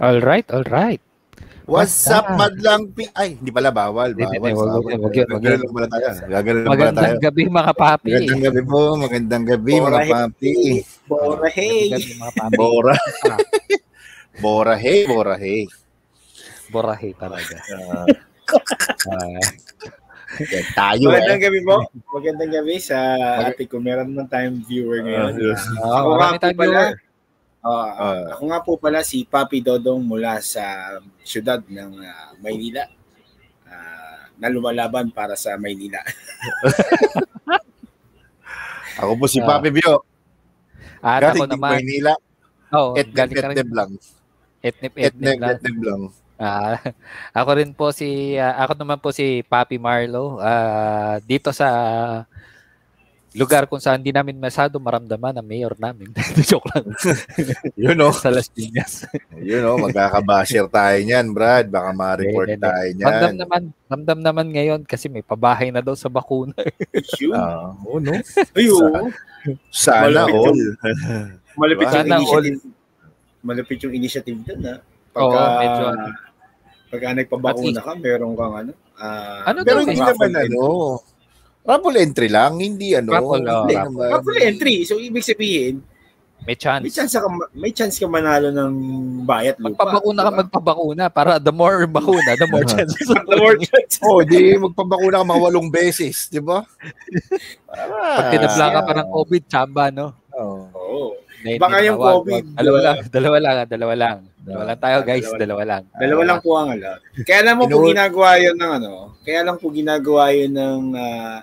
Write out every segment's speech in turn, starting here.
All right, all right. What's up, madlang pi... Ay, hindi pala, bawal. Hindi, Bawal. hindi, wag- bawal. wag- wag- wag- Gagawin lang pala tayo. Gagawin lang pala tayo. Magandang gabi mga papi. Magandang gabi po. Magandang gabi, mga Bora, papi. Bora, hey! Mga papi. Bora. Ah. Bora, hey, bora, hey. Talaga. Ah, Ah, tayo Magandang eh. gabi po. Magandang gabi sa ate ko. Meron naman tayong viewer ngayon. Ah, yes. ah, nga marami tayong viewer. Ah, Ah. ako nga po pala si Papi Dodong mula sa syudad ng ah, Maynila. Ah, na lumalaban para sa Maynila. Ako po si Ah. Papi Bio. At Galing ako naman, Maynila. oh, Et galing ka rin. etneb lang. Etnip, etnip lang. etneb lang. Ah, ako rin po si ah, ako naman po si Papi Marlo ah, dito sa lugar kung saan di namin masyado maramdaman ang mayor namin. Joke lang. Yun o. sa Las Piñas. Yun o. Magkakabashir tayo niyan, Brad. Baka ma-report hindi. tayo Ramdam niyan. naman, ramdam naman ngayon kasi may pabahay na daw sa bakuna. Yun. Ah, oo, no? Ayun. Sana Malapit all. Malapit yung Sana all. initiative. Malapit yung initiative doon na. Oo, Pagka, medyo. pagka nagpabakuna ka, meron kang ano. ah, Ano Pero hindi naman ano. Raffle entry lang, hindi ano. Raffle, oh, hindi naman. Entry. So, ibig sabihin, May chance. may chance ka, may chance ka manalo ng bayat lupa. Magpabakuna ka, Diba? magpabakuna para the more bakuna, the more chances. The more chance. Oh, di magpabakuna ka mga walong beses, di ba? Pag tinabla ka pa ng COVID, chamba, no? Oh. Oo. Hindi, Baka hindi yung. COVID, Dalawa lang, dalawa lang, ah, dalawa lang. Dalawa lang tayo, Ah, guys. dalawa Dalawa lang. Dalawa lang po ang alam. Kaya lang mo po ginagawa yun ng ano, kaya lang po ginagawa yun ng ah,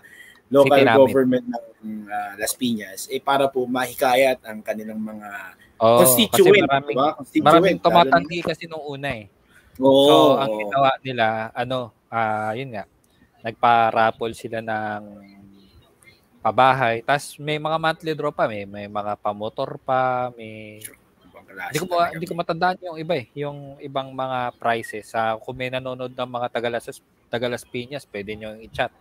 local City namin. government ng ah, Las Piñas eh para po mahikayat ang kanilang mga Oh, constituent, kasi maraming, diba? Constituent, maraming tumatanggi kasi nung una eh. Oo. So, ang ginawa nila, ano, ah yun nga, nagpa-raffle sila ng pabahay. Tapos may mga monthly draw pa, may, may mga pamotor pa, may... Klase Hindi ko, ma- hindi ko matandaan yung iba eh, yung ibang mga prices. Sa kung may nanonood ng mga Tagalas, Tagalas Piñas, pwede nyo i-chat.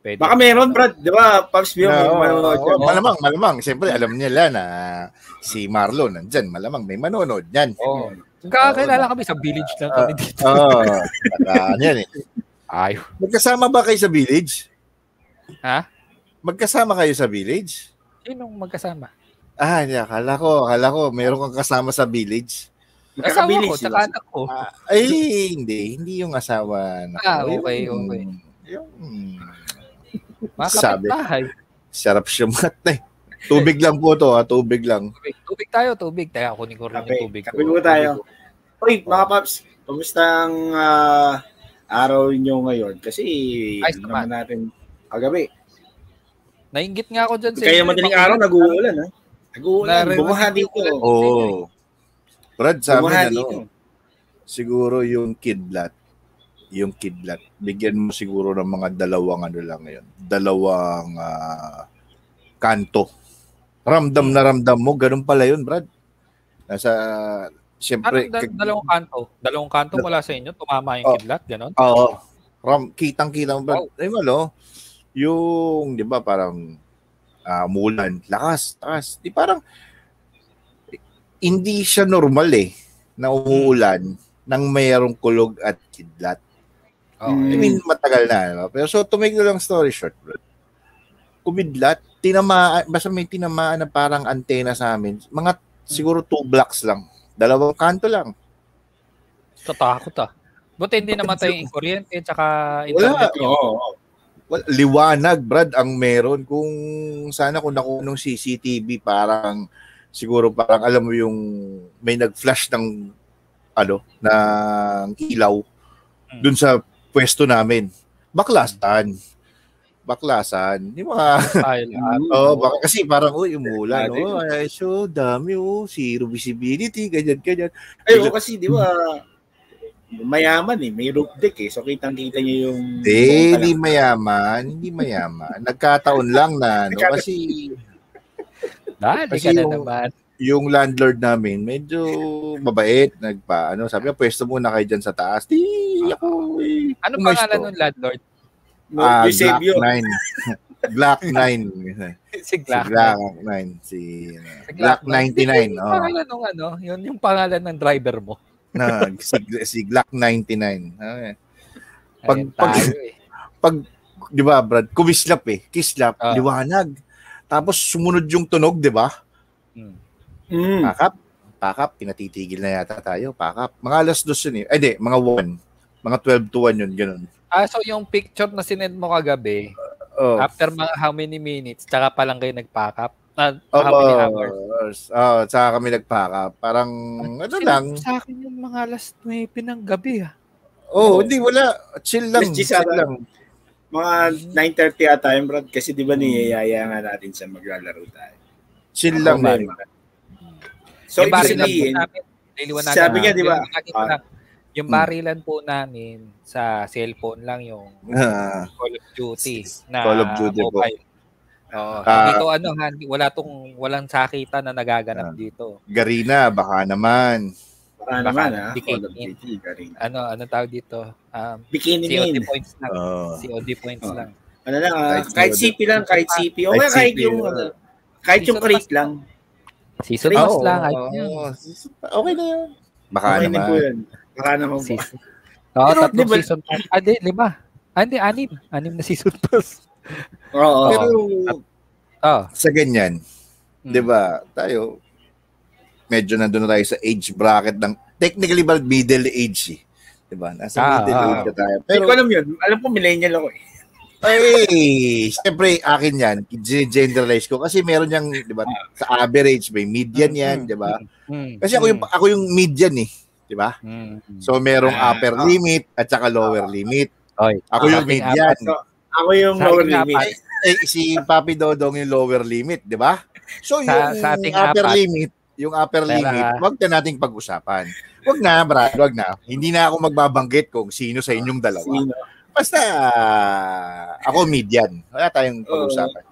Pwede Baka meron, Brad. Di ba, Pops Bio, No, manonood oo, dyan. malamang, malamang. Siyempre, alam nila na si Marlon nandyan. Malamang may manonood yan. Oo. Kakakilala kami sa village lang kami dito. Oo. Oh, yan eh. Ay, Magkasama ba kayo sa village? Ha? Magkasama kayo sa village? sinong magkasama? Ah, hindi. Akala ko, akala ko, meron kang kasama sa village. Asawa ko, sila. tsaka anak ko. Ah, ay, hindi. Hindi yung asawa. na Ah, okay, okay. Yung, Mga Sabi. kapitbahay. sarap siya mat eh. Tubig lang po to, ha? Tubig lang. Tubig, tubig tayo, tubig. Teka, kunin ko rin Kape. yung tubig. Kape po tayo. Uy, mga Pops, kamusta ang ah, araw nyo ngayon? Kasi, hindi naman. natin kagabi. Nainggit nga ako dyan Kaya madaling araw, nag-uulan, ha? Nag-uulan, bumaha dito. Oo. Oh. Brad, sa amin, dito. ano, siguro yung kidlat, yung kidlat, bigyan mo siguro ng mga dalawang ano lang ngayon. Dalawang ah, kanto. Ramdam na ramdam mo, ganun pala yun, Brad. Nasa, siyempre, Anong da- kag- dalawang kanto? Dalawang kanto mula sa inyo? Tumama yung Oh. kidlat? Ganon? Oo. Ram, kitang-kita mo, Brad. Ay, malo, yung, di ba, parang ah, mulan, lakas, lakas. Di parang, hindi siya normal eh, na umuulan nang mayroong kulog at kidlat. Oo. Mm. I mean, matagal na. No? Pero so, to make the long story short, bro, kumidlat, tinamaan, basta may tinamaan na parang antena sa amin, mga siguro two blocks lang. Dalawang kanto lang. Tatakot ah. Buti hindi namatay yung kuryente tsaka Wala. internet. Oo. oo. Well, liwanag, Brad, ang meron. Kung sana kung nakuha ng CCTV, parang siguro parang alam mo yung may nag-flash ng ano, ng ilaw Hmm. dun sa pwesto namin. Baklasan. Baklasan. Yung mga. Oh, baka kasi parang uy, umulan, oh, ay, so dami oh, zero visibility, ganyan ganyan. Ay, oo, kasi di ba, mayaman eh, may roof deck eh. So kitang-kita niyo yung Hindi, hindi mayaman, hindi mayaman. Nagkataon lang na ano Nagkataon. kasi Dali Kasi ka na yung- naman. yung landlord namin medyo mabait, nagpa ano, sabi niya pwesto muna kayo diyan sa taas. Di ako eh. Ano pangalan ng landlord? No, Ah, Black Eusebio. 9. Black 9. si si Glack. Black 9. Si, Si Black Glack. 99. Yung Oh. pangalan ng ano, yun yung pangalan ng driver mo. Na si, si Glock 99. Okay. Pag- Ayun pag- tayo eh. Pag, di ba, Brad, kumislap eh. Kislap, Ah. liwanag. Tapos sumunod yung tunog, di ba? Mm. Pakap, pakap, pinatitigil na yata tayo. Pakap. Mga alas dos yun eh. Ay, di, mga 1. Mga 12 to 1 yun, ganun. Ah, so yung picture na sinend mo kagabi, Oh. after mga how many minutes, tsaka pa lang kayo nag-pack up? Ah, Oh, how many hours? Oh, saka kami nagpaka. Parang, ano Sinend lang. Sa akin yung mga alas 9 ng gabi ah. Oh, hindi, wala. Chill lang. Chill lang. Mga 9.30 ata yung Brad. Kasi di ba niyayaya nga natin sa maglalaro tayo. Chill Ako, lang, man. man. So, yung ibig sabihin, sabi niya, di ba? Ah. lang. Yung Hmm. barilan po namin sa cellphone lang yung Ah, Call of Duty na Call of Duty po. Oo. Ah. dito ano, hindi- wala tong walang sakita na nagaganap Ah. dito. Garina, baka naman. baka baka naman ha. bikini. Ka rin. Ano ano tawag dito? Um, Bikini COD min. points lang. Oh. COD points Oh. lang. Ano lang, ah, Kahit kahit. CP lang, kahit CP. O Kahit kaya kahit yung, ah. ano, kahit yung crate lang. Season pass Oo, lang. yun. Okay na yun. Baka Okay na naman. yun. Baka naman po. Season. Oo, Pero, tatlong season pass. Ah, di, lima. Ah, hindi, anim. Anim na season pass. Oo. Pero Oh. sa ganyan, Hmm. 'di ba? Tayo medyo nandun na tayo sa age bracket ng technically ba middle age eh. 'Di ba? Nasa Ah, middle ah. age na tayo. Pero ko alam yun. Alam ko millennial ako eh. ay, siyempre akin 'yan, generalize ko kasi meron yang 'di ba? Sa average may median 'yan, 'di ba? Hmm. Kasi ako yung ako yung median eh, 'di ba? Hmm. So merong Ah, upper ah. limit at saka lower limit. Ako yung median. So, ako yung Sa lower limit. eh, si Papi Dodong yung lower limit, di ba? So yung Sa- sa ating upper apat. limit, yung upper Pero, limit, wag na nating pag-usapan. Wag na, Brad, wag na. Hindi na ako magbabanggit kung sino sa inyong dalawa. Sino? Basta ah, ako median. Wala tayong pag-usapan.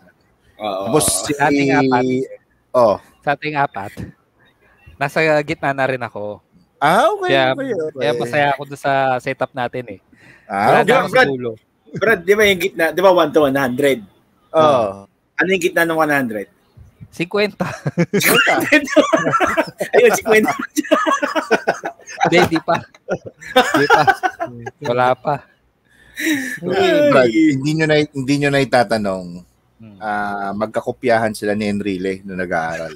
Oo. Tapos si Sa ating apat. Oh. sa ating apat, nasa gitna na rin ako. Ah, okay. Kaya, okay, okay. kaya masaya ako doon sa setup natin eh. Ah, Wala okay. na ako sa Brad. dulo. Brad, di ba yung gitna, di ba 1 to 100? Oh. Ano yung gitna ng 100? 50. Ayun, si Quentin. Hindi, di pa. Di pa. Wala pa. Brad, hindi nyo na hindi nyo na itatanong ah magkakopyahan sila ni Enrile nung nag-aaral.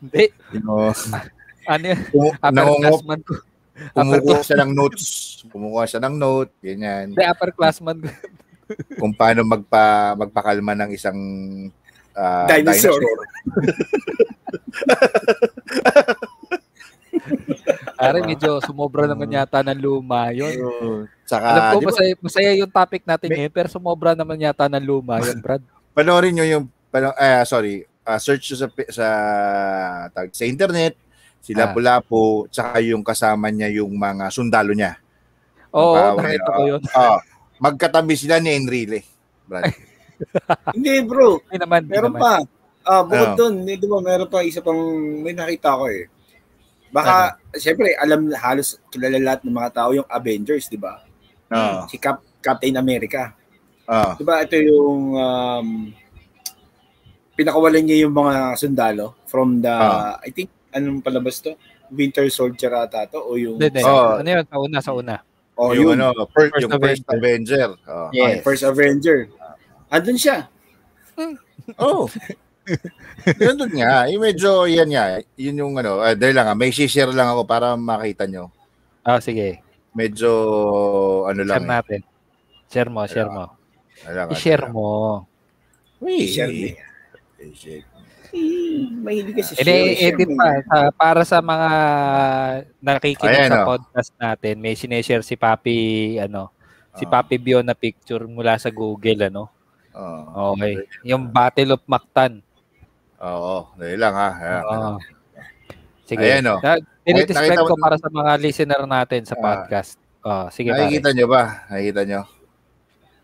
Hindi. You know, Ano yun? Upperclassman ko. Kumukuha siya ng notes. Kumukuha siya ng note, ganyan. Hindi, upperclassman. Kung paano magpa magpakalma ng isang ah, Dinosaur. Pare, medyo sumobra naman yata ng luma yun. Uh, Tsaka, Alam ko, masaya, masaya yung topic natin ngayon, pero sumobra naman yata ng luma yun, Brad. panoorin nyo yung, pano, eh, sorry, ah, search sa, sa, tawag, sa internet, si Ah. Lapu-Lapu, tsaka yung kasama niya yung mga sundalo niya. Oo, Ah, nakita ko yun. Ah, magkatabi sila ni Enrile. Brad. Hindi bro, Hindi naman, meron naman. pa. Ah, bukod Ano? doon, di ba meron pa isa pang may nakita ko eh. Baka, siyempre, alam halos kilala lahat ng mga tao yung Avengers, di ba? Ah, Si Cap- Captain America. ah, Di ba ito yung um, pinakawalan niya yung mga sundalo from the, Ah. I think, anong palabas to? Winter Soldier ata to o yung Hindi. Oh. Ano yun? Sa una, sa una. o yung, yun, ano, first, First yung first Avenger. Oh. yeah, First Avenger. Andun siya. Oh. Yun doon nga. Yung medyo, yan nga. Yun yung ano, uh, dahil lang may share lang ako para makita nyo. Ah, sige. Medyo, ano lang. Share natin. Share mo, share mo. eh. Ano I-share ano mo. Uy, I-share mo. I-share. Eh, Mahilig kasi Ini-edit pa. Sa- para sa mga nakikinig Ayan, sa oh. podcast natin, may sineshare si Papi, ano, si Ah. Papi Bio na picture mula sa Google, ano. Oo. Okay. Yung Battle of Mactan. Oo, dahil lang ha. Ayan. Oo. Sige. Ayan, oh. Na- Dinidescribe ko para sa mga listener natin sa Ah. podcast. Oh, sige pare. Nakikita nyo ba? Nakikita nyo?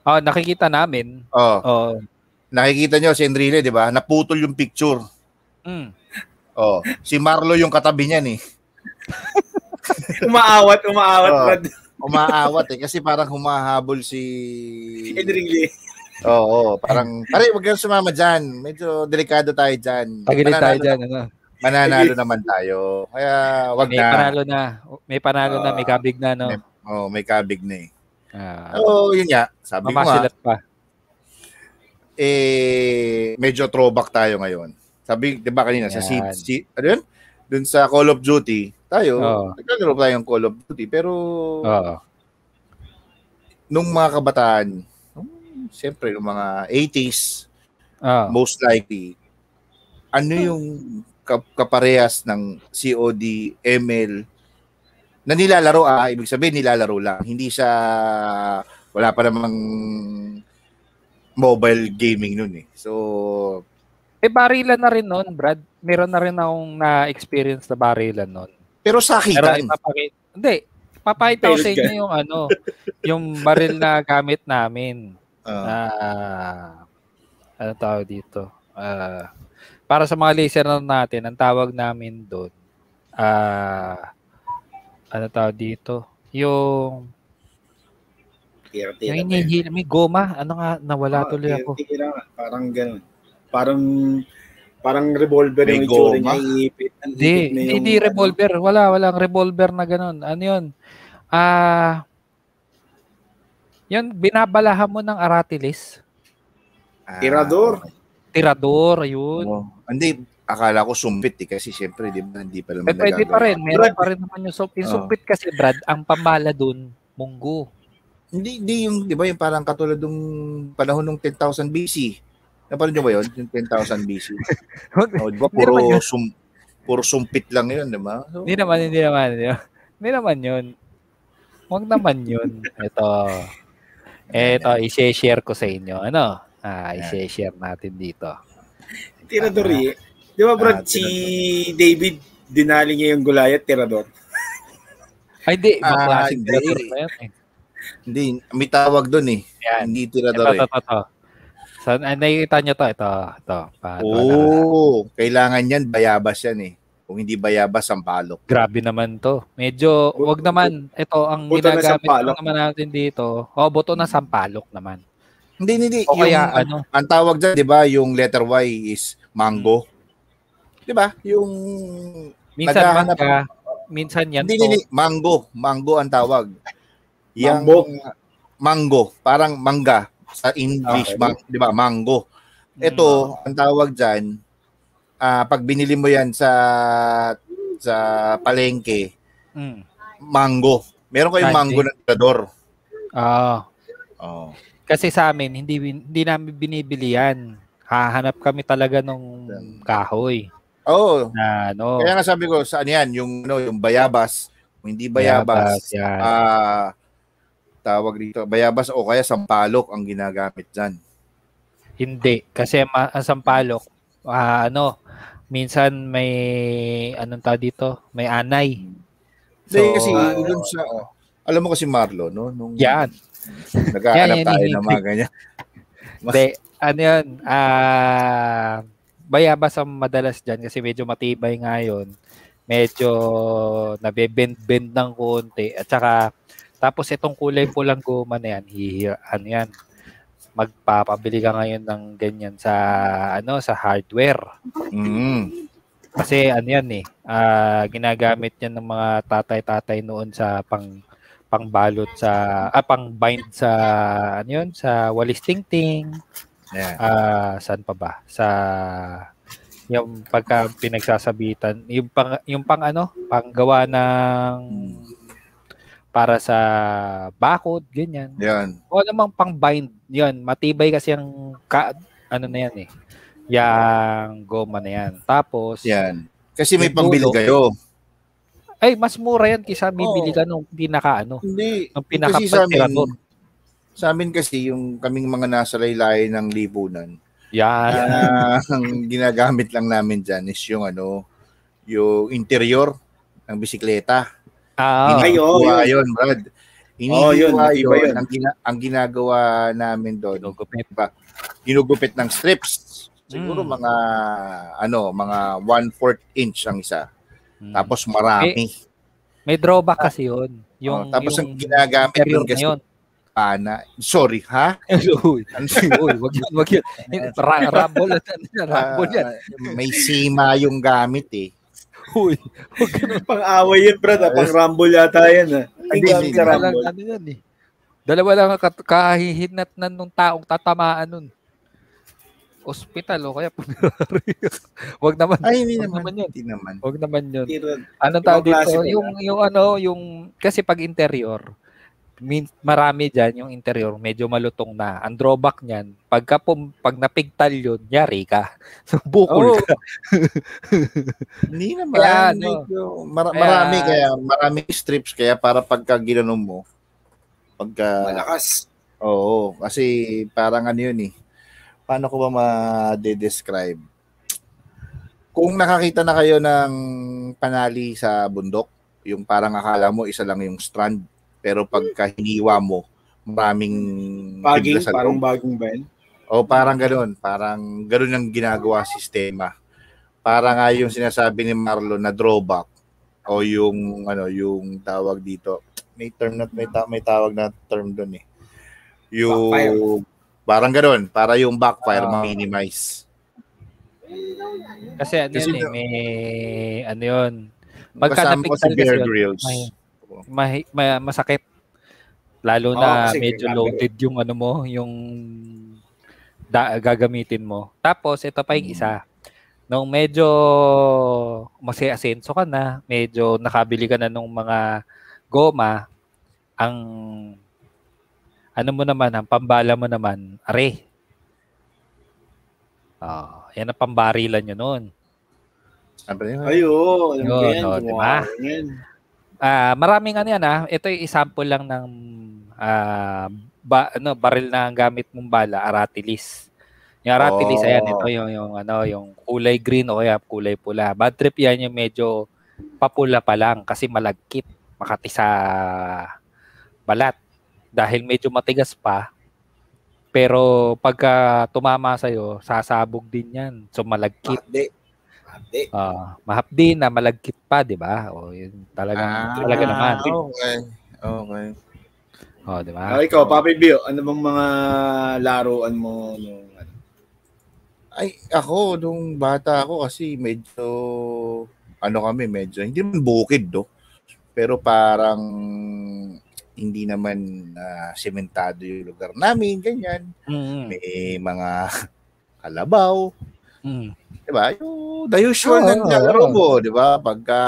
Oh, nakikita namin. Oh, Oh. Nakikita nyo si Enrile, di ba? Naputol yung picture. Mm. Oh, si Marlo yung katabi niyan eh. Umaawat, umaawat. Oh. Brad. Umaawat eh kasi parang humahabol si Enrique. Oo, parang pare wag kang sumama diyan. Medyo delikado tayo diyan. Tagilid tayo dyan. Ano? mananalo naman tayo. Kaya wag May na. panalo na. May panalo na, may Ah, kabig na, no? may- Oh, may kabig na eh. Ah, So, yun nga. Sabi ko nga, mamasilat pa. Eh, medyo throwback tayo ngayon. Sabi, di ba kanina, sa si, Yan. si, ano yun? Dun sa Call of Duty, tayo, Oo. naglalaro tayo ng Call of Duty, pero Oo. nung mga kabataan, hmm, siyempre, nung mga 80s, Oo. most likely, ano yung kap- kaparehas ng COD, ML, na nilalaro, ah, ibig sabihin nilalaro lang. Hindi siya, wala pa namang mobile gaming nun eh. So, Eh, barilan na rin nun, Brad. Meron na rin akong na-experience na barilan nun. pero Pero sakitan. ipapakita. Hindi. Papakita ko sa inyo yung ano, yung baril na gamit namin. Ah, Ah, ano tawag dito? Ah, para sa mga listener natin, ang tawag namin doon, ah, ano tawag dito? Yung, Tira-tira. yung hinihila, may goma. Ano nga, nawala Ah, tuloy ako. nga. Parang ganun. Parang parang revolver May yung itsura goma? niya. Iipit, Hindi, hindi, yung, hindi ano, revolver. Wala, walang revolver na ganun. Ano yun? Ah, yun, binabalahan mo ng aratilis. ah, Tirador. Tirador, yun. oo. Hindi, akala ko sumpit eh, kasi siyempre, di ba, hindi pa naman Eh, pwede pa rin. Meron pa rin naman yung sumpit. Yung Oh. sumpit kasi, Brad, ang pambala dun, munggo. Hindi, hindi yung, di ba, yung parang katulad ng panahon ng 10,000 BC. Napanood nyo ba yun? Yung 10,000 BC. O, di ba, puro, sum, puro sumpit lang yun, di ba? So, Hindi naman, hindi naman. Hindi naman, hindi naman yun. Huwag naman yun. Ito. Ito, i-share ko sa inyo. Ano? Ah, i-share natin dito. Tirador eh. Di ba, Brad, Ah, si David, dinali niya yung Goliath, tirador. Ay, hindi. Ibang Ah, klaseng tirador pa yan eh. Hindi, may tawag doon eh. Yan. Hindi Ito, tirador eh. ito, ito, ito. So, ah, nakikita nyo to. Ito, ito. Oo, kailangan yan, bayabas yan eh. Kung hindi bayabas, sampalok. Grabe naman to. Medyo, wag naman. Ito, ang Buto na ginagamit lang naman natin dito. O, buto na sampalok naman. Hindi, hindi. O kaya, yung, ano, ang tawag dyan, di ba, yung letter Y is mango. Di ba? Yung, minsan naghahanap- mangga, minsan yan hindi, hindi, mango. Mango ang tawag. Yang, Mambo. mango. Parang mangga. Sa English, Okay. mang- di ba, mango. Mm. Ito, ang tawag dyan, ah, pag binili mo yan sa sa palengke, Mm. mango. Meron kayong Ah, mango na tirador. Ah, Oh. kasi sa amin, hindi, hindi namin binibili yan. Hahanap kami talaga nung kahoy Oh, na ano, kaya nga sabi ko, saan yan? Yung, ano, yung bayabas. Kung hindi bayabas, yan. ah, tawag dito, bayabas o kaya sampalok ang ginagamit dyan. Hindi. Kasi ma- ang sampalok, ah, ano, minsan may, anong tawag dito? May anay. Hindi, So, kasi ah, dun sa, alam mo kasi Marlo, no? Nung Yan. yan, tayo ng mga ganyan. Hindi, ano yun, ah, bayabas ang madalas dyan kasi medyo matibay nga yun. Medyo nabebend-bend ng konti. At saka, tapos itong kulay pulang goma na yan, hihi, ano yan, magpapabili ka ngayon ng ganyan sa, ano, sa hardware. Mm. Kasi ano yan eh, ah, ginagamit yan ng mga tatay-tatay noon sa pang pangbalot sa ah, pang bind sa ano yun sa walis tingting Yan. ah saan pa ba sa yung pagka pinagsasabitan yung pang yung pang ano panggawa ng para sa bakod ganyan Yan. o namang pang bind yun matibay kasi ang ka, ano na yan eh yang goma na yan tapos Yan. Kasi may Yung pambili kayo. ay mas mura yan kaysa bibili ka nung pinaka ano Hindi. nung Kasi pinaka sa amin, sa amin kasi yung kaming mga nasa laylayan ng lipunan, yan ah, ang ginagamit lang namin dyan is yung ano, yung interior ng bisikleta. Ah Ay, oo, Hinihiwa yun. yun, Brad. Oo, Hinihiwa yun, yun. iba yun. Ang, gina- ang ginagawa namin doon, Ginugupit. ginugupit ng strips. Siguro Mm. mga ano, mga 1/4 inch ang isa. Hmm. Tapos marami. may drawback kasi yun yung Oh, tapos ang yung ginagamit interior dun kasi- na yun pana. Sorry, ha? Uy, uy, wag yun, wag yun. Ra- ano yan, Rumble yan. Ah, may sima yung gamit eh. Uy, Pang-away yun, brad. ah. Pang-rumble yata yan. Ah. Hindi, Hindi, hindi. lang ano yan eh. Dalawa lang ang kat- kahihinat na nung taong tatamaan nun. Hospital o kaya punerary. Wag naman. Ay, hindi naman. naman yun. Hindi naman. Wag naman yun. Anong tawag dito? Yung, yung ano, yung, kasi pag interior, min, marami dyan yung interior, medyo malutong na. Ang drawback niyan, pagka pum, pag napigtal yun, yari ka. So, bukol Oo. ka. Hindi naman. Kaya ano, medyo, mara- kaya- marami kaya, maraming strips kaya para pagka ginanon mo, pagka, Malakas. oo, kasi parang ano yun eh. Paano ko ba ma-describe? Kung nakakita na kayo ng panali sa bundok, yung parang akala mo isa lang yung strand, pero pagka hiniwa mo, maraming Baging, bigla sa parang loob. baging ba yun? O parang ganoon, parang ganoon ang ginagawa sistema. Para nga yung sinasabi ni Marlon na drawback o yung ano, yung tawag dito. May term na may, ta- may tawag na term doon eh. Yung Backfire. parang ganoon, para yung backfire Ah. ma-minimize. Kasi ano Kasi yun eh, may, ano yun, Kasama ko si Bear kasi yun, Mahi- ma- masakit. Lalo na kasi medyo grabe. loaded yung ano mo, yung da- gagamitin mo. Tapos, ito pa yung Mm. isa. Nung medyo masiasenso ka na, medyo nakabili ka na nung mga goma, ang ano mo naman, ang pambala mo naman, are. Ah, yan ang pambarilan nyo noon. Sabi niya, Ay, oo. Alam ko Yun, yan. oh, gumawa diba? ko Ah, maraming ano yan ah. Ito yung example lang ng ah, ba, ano, baril na gamit mong bala, aratilis. Yung aratilis, Oh. ayan, ito yung, yung, ano, yung kulay green o kaya kulay pula. Bad trip yan yung medyo papula pa lang kasi malagkit. Makati sa balat. Dahil medyo matigas pa. Pero pagka tumama sa'yo, sasabog din yan. So malagkit. Hindi. Hindi. Ah, mahapdi na malagkit pa, 'di ba? O yun talagang ah, talaga naman. Okay. Okay. Oh, 'di ba? Ah, ikaw, Papi Bio, ano bang mga laruan mo nung ano? Ay, ako, nung bata ako kasi medyo, ano kami, medyo, hindi naman bukid, do. Pero parang, hindi naman ah, sementado yung lugar namin, ganyan. Mm. May mga kalabaw, Mm. di ba? Yung the usual na nilalaro oo. mo, di ba? Pagka,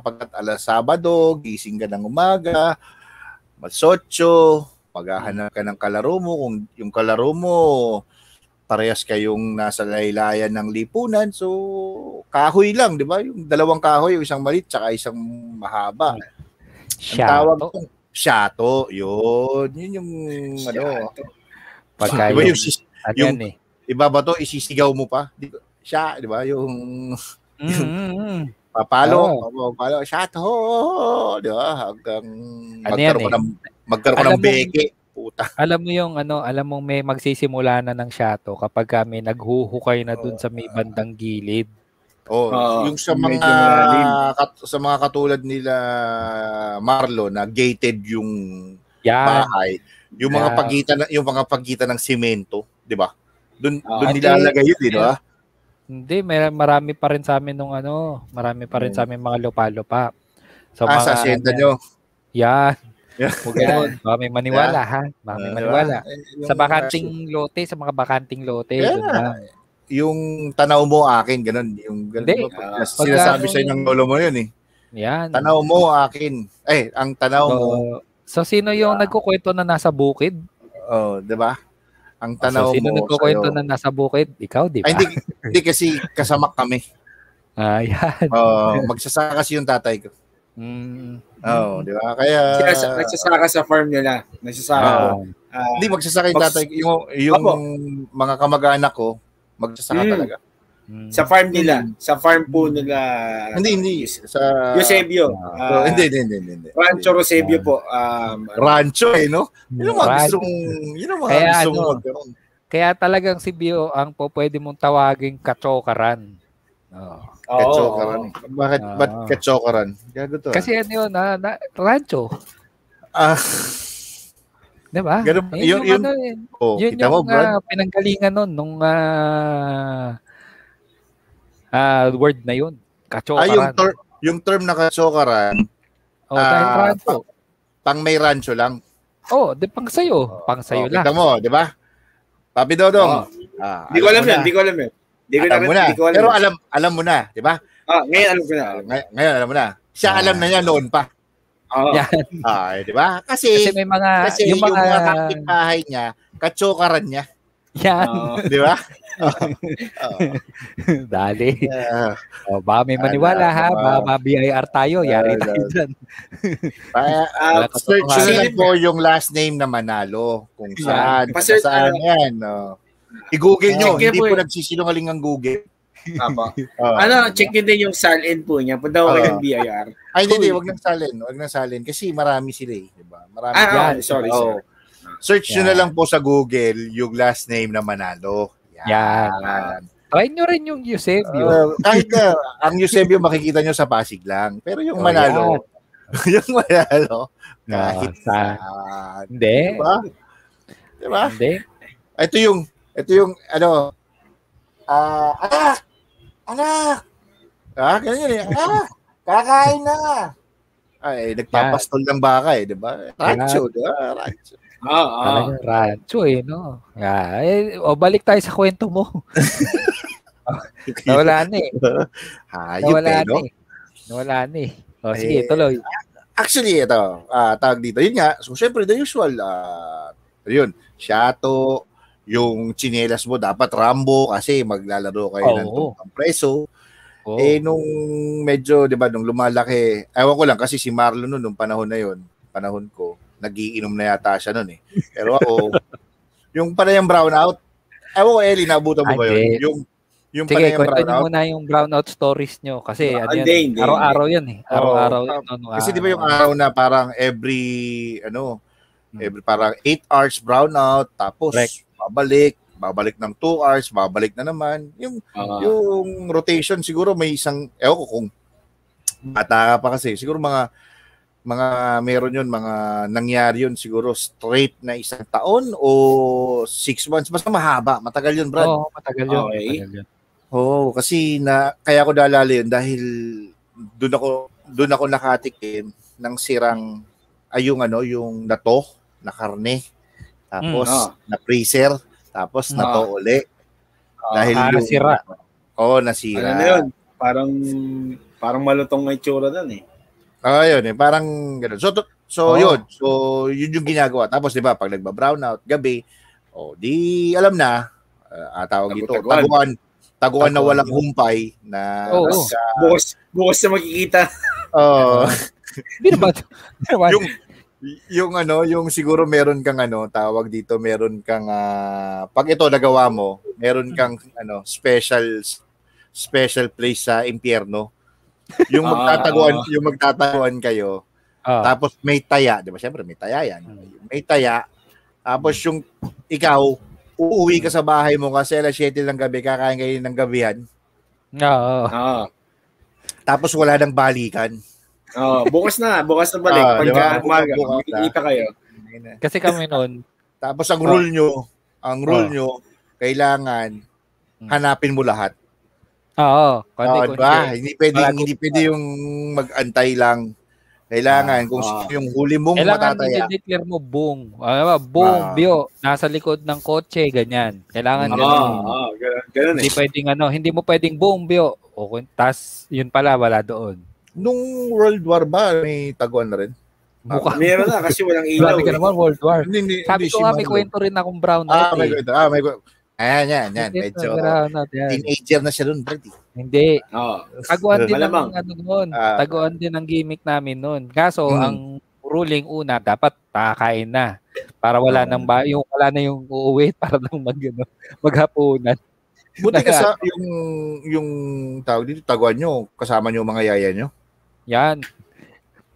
pagkat alas Sabado, gising ka ng umaga, matsotso, maghahanap ka ng kalaro mo, kung yung kalaro mo, parehas kayong nasa laylayan ng lipunan, so kahoy lang, di ba? Yung dalawang kahoy, yung isang maliit, tsaka isang mahaba. Ang tawag Shato. ko, shato, yun. Yun yung, ano, Pagka di ba yung, yung, ano yung- yan eh. iba ba to, isisigaw mo pa? Di? Siya, di ba? Yung, Mm, mm, mm. Papalo, Oo. papalo, shot ho, di ba? Hanggang Ano magkaroon ka ng magkaroon ng mo- beke. Puta. Alam mo yung ano, alam mo may magsisimula na ng shato kapag kami naghuhukay na dun sa may bandang gilid. Oh, Oo, yung sa mga kat- sa mga katulad nila Marlo na gated yung Yan. bahay, yung mga Yeah. pagitan ng- yung mga pagitan ng semento, di ba? Doon Ah, doon hindi. nilalagay yun, di ba? Hindi, may marami pa rin sa amin nung ano, marami pa rin sa amin mga lupa-lupa. So, ah, sa asyenda nyo. Yan. Yeah. Huwag ganun. Baka may maniwala, ha? Baka may Ah, maniwala. di ba? Yung- Sa bakanting lote, sa mga bakanting lote. Yeah. dun na. yung tanaw mo akin, ganun. Yung ganun, Hindi. Ah, sinasabi sa'yo ng lolo mo yun eh. Yan. Tanaw mo akin. Eh, ang tanaw mo, So, so sino yung nagkukwento na nasa bukid? oh, 'di ba? Ang So, tanaw sino mo nagkukwento sa'yo- na nasa bukid? Ikaw, di ba? Ay, hindi, hindi kasi kasamak kami. Ah, yan. Oh, magsasaka kasi yung tatay ko. Mm. Oh, 'di ba? Kaya Sila sa, nagsasaka sa farm nila. Nagsasaka. Ah. Ah, hindi magsasaka yung tatay ko. Yung, yung Apo. mga kamag-anak ko, magsasaka Mm. talaga. Mm. sa farm nila. Sa farm po nila. Hindi, hindi. Sa... Eusebio. Oh, ah, hindi, hindi, hindi, hindi. Rancho Eusebio po. Um, Rancho eh, no? Yun ang mga Right. gusto mong, yun ang mga Kaya gusto ano, magkaroon. Kaya talagang si Bio ang po pwede mong tawaging kachokaran. Oh. Kachokaran. oo. Bakit, Ah. ba't kachokaran? Gago to. Kasi ano yun, na, na, rancho. ah, Di ba? Ganun- Yun yun- yung, yun- ano, eh. Oh, yun mo, yung Brad? ah, pinanggalingan nun, nung ah, ah, word na yun. Ah, yung, Kachokaran. ter- yung term na kasokaran, oh, dahil ah, rancho. pang may rancho lang. Oh, di pang sayo. Pang sayo Oh, lang. Kita mo, di ba? Papi Dodong. Oo. ah, Hindi ko alam yan, hindi ko alam yan. Hindi ko Alam mo na. Hindi ko alam. Pero alam alam mo na, di ba? Ah, ngayon alam ko na. Ngay- Ngayon alam mo na. Siya Ah. alam na niya noon pa. Oo. Yan. Ah, di ba? Kasi, Kasi may mga, kasi yung mga, yung mga kapitbahay niya, katsokaran niya. Yan. Oo. Di ba? Dali. Ah, Oh, baka may maniwala ha. Alam, Baka ah. ma-BIR tayo. Yari Ah, tayo dyan. Search nyo na lang po yung last name na Manalo. Kung saan. Pa-search Kung saan yan. Oh. I-google nyo. Check Hindi po po eh. nagsisinungaling ang Google. Apo. Ah. Ano, check nyo din yung SALN po niya. Punta ko kayo ng BIR. Ay, hindi, hindi. Huwag nang salin. Huwag nang salin. Kasi marami sila eh. Diba? Marami Ah, yan. ah, sorry, Oo. sorry. Search nyo Yan. na lang po sa Google yung last name na Manalo. Yan. Try nyo rin yung Eusebio. Uh, kahit na, ang Eusebio makikita nyo sa Pasig lang. Pero yung Oh, Manalo, yung Manalo, Ah, kahit sa- saan. Hindi. Diba? Diba? Hindi. Ito yung, ito yung, ano, ah, anak! Anak! Ah, ganyan eh. Anak! Kakain na! Ay, nagpapastol ng baka eh, di ba? Rancho, di ba? Rancho. Oo. Talagang rancho eh, no? Yeah. Eh, o balik tayo sa kwento mo. Nawala na eh. Hayop Nawala eh, na no? eh. Nawala na eh. O sige, Eh, tuloy. Actually, ito, ah tawag dito. Yun nga, so syempre, the usual, ah yun, shato, yung chinelas mo, dapat Rambo kasi maglalaro kayo ng Oo. tumpang preso. Oo. Eh, nung medyo, di ba, nung lumalaki, ewan ko lang, kasi si Marlon noon, nung panahon na yun, panahon ko, nagiinom na yata siya noon eh. Pero ako, yung panayang brownout, ewan ko, Ellie, nabutan mo ba yun? Yung, yung Sige, kwento nyo brownout. muna yung brownout stories nyo. Kasi Ah, ano hindi, araw-araw yan eh. Araw-araw Oo. yan. no, nung Kasi di ba yung araw. na parang every, ano, Hmm. every parang 8 hours brownout, tapos Correct. babalik, babalik ng 2 hours, babalik na naman. Yung Oo. yung rotation siguro may isang ewan ko kung bata ka pa kasi siguro mga mga meron yun mga nangyari yun siguro straight na isang taon o six months basta mahaba matagal yun Brad Oo, matagal yun. Okay. Matagal yun. Oo, kasi na kaya ako naalala yun dahil doon ako doon ako nakatikim ng sirang ay yung ano yung nato na karne tapos Mm, ah. na freezer tapos Ah. nato uli dahil Ah, yung nasira. Oo, nasira. Ano na yun? Parang, parang malutong na itsura doon eh. Ah, yun eh, parang gano'n. So, to- so Oo. yun. So, yun yung ginagawa. Tapos, di ba, pag nagba-brownout, gabi, oh, di alam na, uh, tawag dito, Tagu-taguan. taguan. Taguan na Taguan. walang humpay na Oo. nasa, Bukas, bukas na makikita. oh, Hindi naman. Yung yung ano, yung siguro meron kang ano, tawag dito, meron kang ah, pag ito nagawa mo, meron kang ano, special special place sa impyerno. Yung Ah, magtataguan, ah. yung magtataguan kayo, Ah, Tapos may taya, di ba? Siyempre may taya yan. Hmm. May taya. Tapos yung ikaw, uuwi ka sa bahay mo kasi alas 7 ng gabi, kakain kayo ng gabihan. oo. Oo. Tapos wala nang balikan. Oo, bukas na, bukas na balik. Di ba? Pagka umaga, Bukas na. makikita kayo. Kasi kami noon, Tapos ang rule nyo, ang rule Ah. nyo, kailangan Hmm. hanapin mo lahat. Oo. Ah, kung diba? hindi- Hindi pwedeng, Bago- hindi pwede yung mag-antay lang. Kailangan, kung Ah. sino yung huli mong Kailangan matataya. i-declare mo boom. Ano ba? Boom, Ah. bio. Nasa likod ng kotse, ganyan. Kailangan Oo, ganun. oo, ganun, ganun Hindi eh. pwedeng ano, hindi mo pwedeng boom, bio. O tas yun pala wala doon. Nung World War ba, may taguan na rin? Mukha. Meron na kasi walang ilaw. Grabe ka eh. naman, World War. Hindi, hindi, Sabi hindi ko nga, may kwento rin akong brown Ah, out may eh. kwento. Ah, may kwento. Ayan, yan, yan. Medyo yan. teenager na siya doon, Brady. Hindi. Oo. Taguan din Malamang. ng ano noon. Ah. Taguan din ng gimmick namin noon. Kaso Hmm. ang ruling una dapat nakakain na para wala Ah. nang ba yung wala na yung uuwi para lang mag ano, maghapunan. Buti ka sa yung yung tawag dito, taguan nyo, kasama nyo mga yaya nyo. Yan.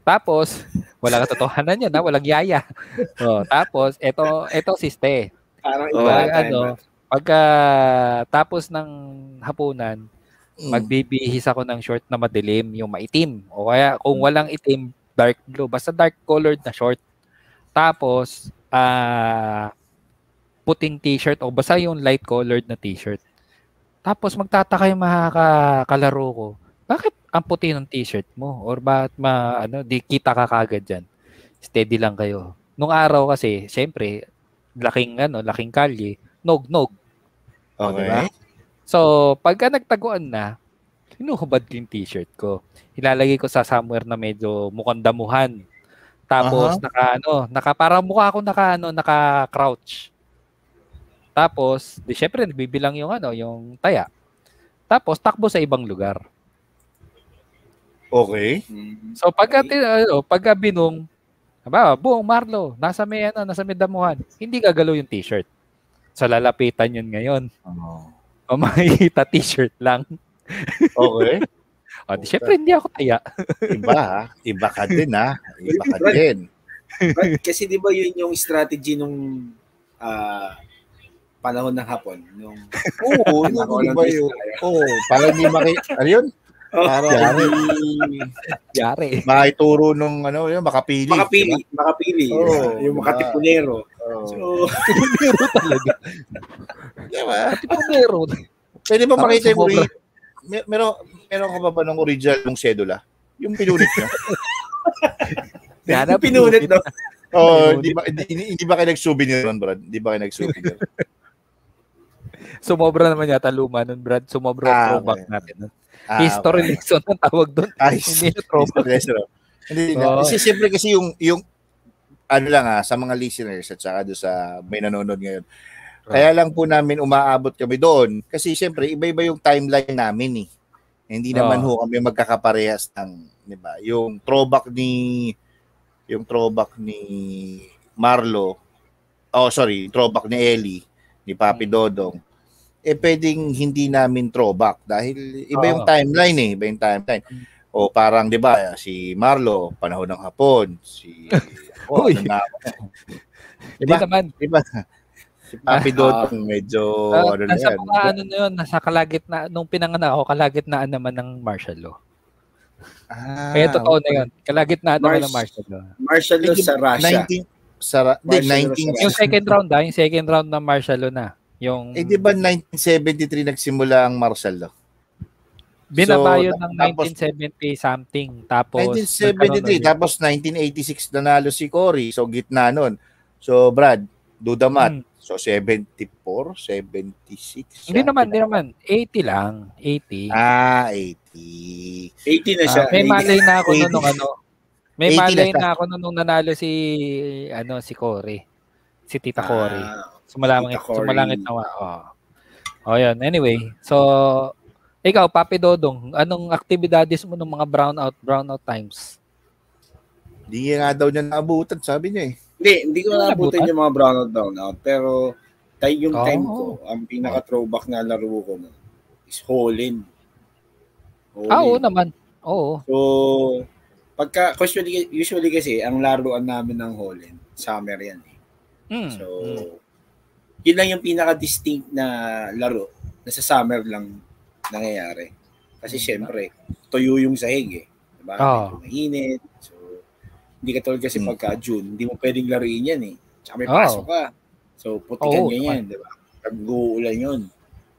Tapos wala katotohanan yan, ha? walang yaya. Oh, tapos eto eto siste. Parang Oo. iba. Pag, ano, pagka tapos ng hapunan, Mm. magbibihis ako ng short na madilim, yung maitim. O kaya kung walang itim, dark blue. Basta dark colored na short. Tapos, ah puting t-shirt o basta yung light colored na t-shirt. Tapos magtataka yung mga ka- kalaro ko, bakit ang puti ng t-shirt mo? Or bakit ma, ano, di kita ka kagad dyan? Steady lang kayo. Nung araw kasi, syempre, laking, ano, laking kalye, nog-nog. O, Okay. diba? So, pagka nagtaguan na, hinuhubad ko yung t-shirt ko. Ilalagay ko sa somewhere na medyo mukhang damuhan. Tapos, naka, ano, naka, parang mukha ako naka, ano, naka-crouch. Tapos, di syempre, nagbibilang yung, ano, yung taya. Tapos, takbo sa ibang lugar. Okay. Mm. So, pagka, ano, pagka binong, Aba, buong Marlo, nasa may ano, nasa may damuhan. Hindi gagalaw yung t-shirt. So lalapitan yun ngayon. Oh. O makikita t-shirt lang. Okay. O, di, syempre hindi ako taya. Iba ha. Iba ka din ha. Iba ka din. Brad, kasi di ba yun yung strategy nung ah, panahon ng hapon? Nung, Oo, hindi lang ba yun? Oo, para hindi maki... Ano yun? Oh, Para Yari. hindi Yari. makituro nung ano, yun, makapili. makapili, makapili. Oo, yung diba? makatipunero. Diba? So, Pero talaga. Diba? Pero, Pwede ba makita yung sumobra. ori- Mer- meron, meron ka ba ba ng original ng sedula? Yung pinunit nyo? Yana, pinunit, no? Oo, hindi ba, hindi, hindi ba kayo nag-souvenir ron, Brad? Hindi ba kayo nag-souvenir? sumobra naman yata luma nun, Brad. Sumobra Ah, throwback okay. natin. Ah, History okay. lesson ang tawag doon. Ay, Hindi na throwback. Hindi nga. Oo. Kasi siyempre kasi yung, yung ano lang ah, sa mga listeners at saka doon sa may nanonood ngayon. Kaya lang po namin umaabot kami doon kasi siyempre iba-iba yung timeline namin eh. Hindi naman Oo. ho kami magkakaparehas ng, 'di ba? Yung throwback ni yung throwback ni Marlo. Oh, sorry, throwback ni Ellie, ni Papi Dodong. Eh pwedeng hindi namin throwback dahil iba yung Oo. timeline eh, iba yung timeline. O parang 'di ba, si Marlo panahon ng hapon, si oh, Uy. ano na, Hindi Diba? naman. Diba? Si Papi Dodong medyo Ah, ano na nasa yan. mga ano na yun, nasa kalagitnaan, nung pinanganak ako, kalagitnaan naman ng martial law. Ah, Kaya totoo na yun. Kalagitnaan naman Mars- ng martial law. martial law sa Russia. 19 sa Ra- di, Martial law 19 sa Yung second round ah, yung second round ng martial law na. Yung Eh di ba 1973 nagsimula ang martial law? Binabayo So, ng tapos- 1970 something. Tapos 1973 nagkaroon tapos 1986 nanalo si Cory. So gitna nun. So Brad, do the math. Hmm. So 74, 76. Hindi naman, 79. hindi naman. 80 lang. 80. Ah, 80. 80 na siya. Ah, may 80. malay na ako 80. nun nung ano. May 80 na malay siya. na ako nun nung nanalo si ano si Cory. Si Tita Cory. Ah, Sumalangit, Tita Cory. sumalangit na. Oh. Oh, yun. Anyway, so ikaw, Papi Dodong, anong aktibidades mo ng mga brownout brownout times? Hindi nga daw niya naabutan, sabi niya eh. Hindi, hindi ko naabutan butan? yung mga brownout brownout. Pero tay yung Oh. time ko, ang pinaka-throwback na laro ko nun is Holin. Ah, oo naman. Oo. So, pagka, usually, usually kasi, ang laruan namin ng Holin, summer yan eh. Mm. So, mm. yun lang yung pinaka-distinct na laro na sa summer lang nangyayari. Kasi syempre, tuyo yung sahig eh. Diba? Oo. Medyo mainit. So, hindi ka tulad kasi Hmm. pagka June, hindi mo pwedeng laruin yan eh. Tsaka may pasok ka. So, putikan Oo, niya yan, di ba? Pag-uulan yun.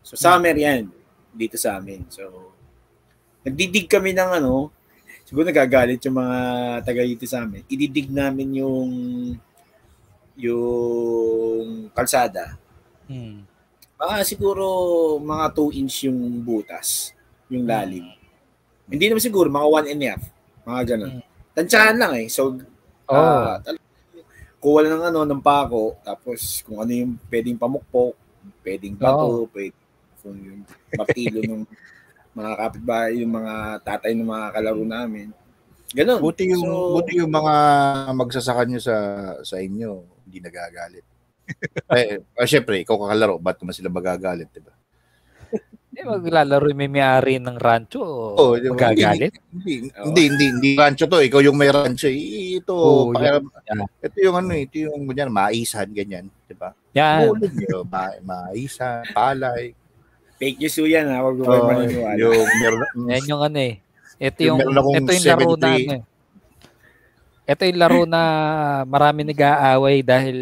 So, summer yan dito sa amin. So, nagdidig kami ng ano, siguro nagagalit yung mga taga dito sa amin. Ididig namin yung yung kalsada. Mm. Mga siguro mga 2 inch yung butas, yung lalim. Hindi naman siguro, mga 1 and a half. Mga ganun. Mm. Tansyahan lang eh. So, Oh. ah, tal- kuha lang ng ano, ng pako, tapos kung ano yung pwedeng pamukpok, pwedeng bato, pwedeng kung yung martilo ng mga kapitbahay, yung mga tatay ng mga kalaro namin. Ganun. Buti yung So, buti yung mga magsasaka nyo sa sa inyo hindi nagagalit. eh, ah, syempre, ikaw kakalaro, ba't naman sila magagalit, di ba? Hindi maglalaro yung may may-ari ng rancho o Oo, di ba? magagalit. Hindi, Oo. hindi, hindi, hindi rancho to. Ikaw yung may rancho. eh. Ito, Oo, pakiram- yan. ito yung ano, ito yung ganyan, maisan, ganyan, di ba? Yan. Bulog nyo, ma maisan, palay. fake news po yan ha. Huwag mo Oh, maniniwala. yung meron, Yan yung ano eh. Ito Yung yung, ito yung laro na 73. ano eh. ito yung laro na marami nag-aaway dahil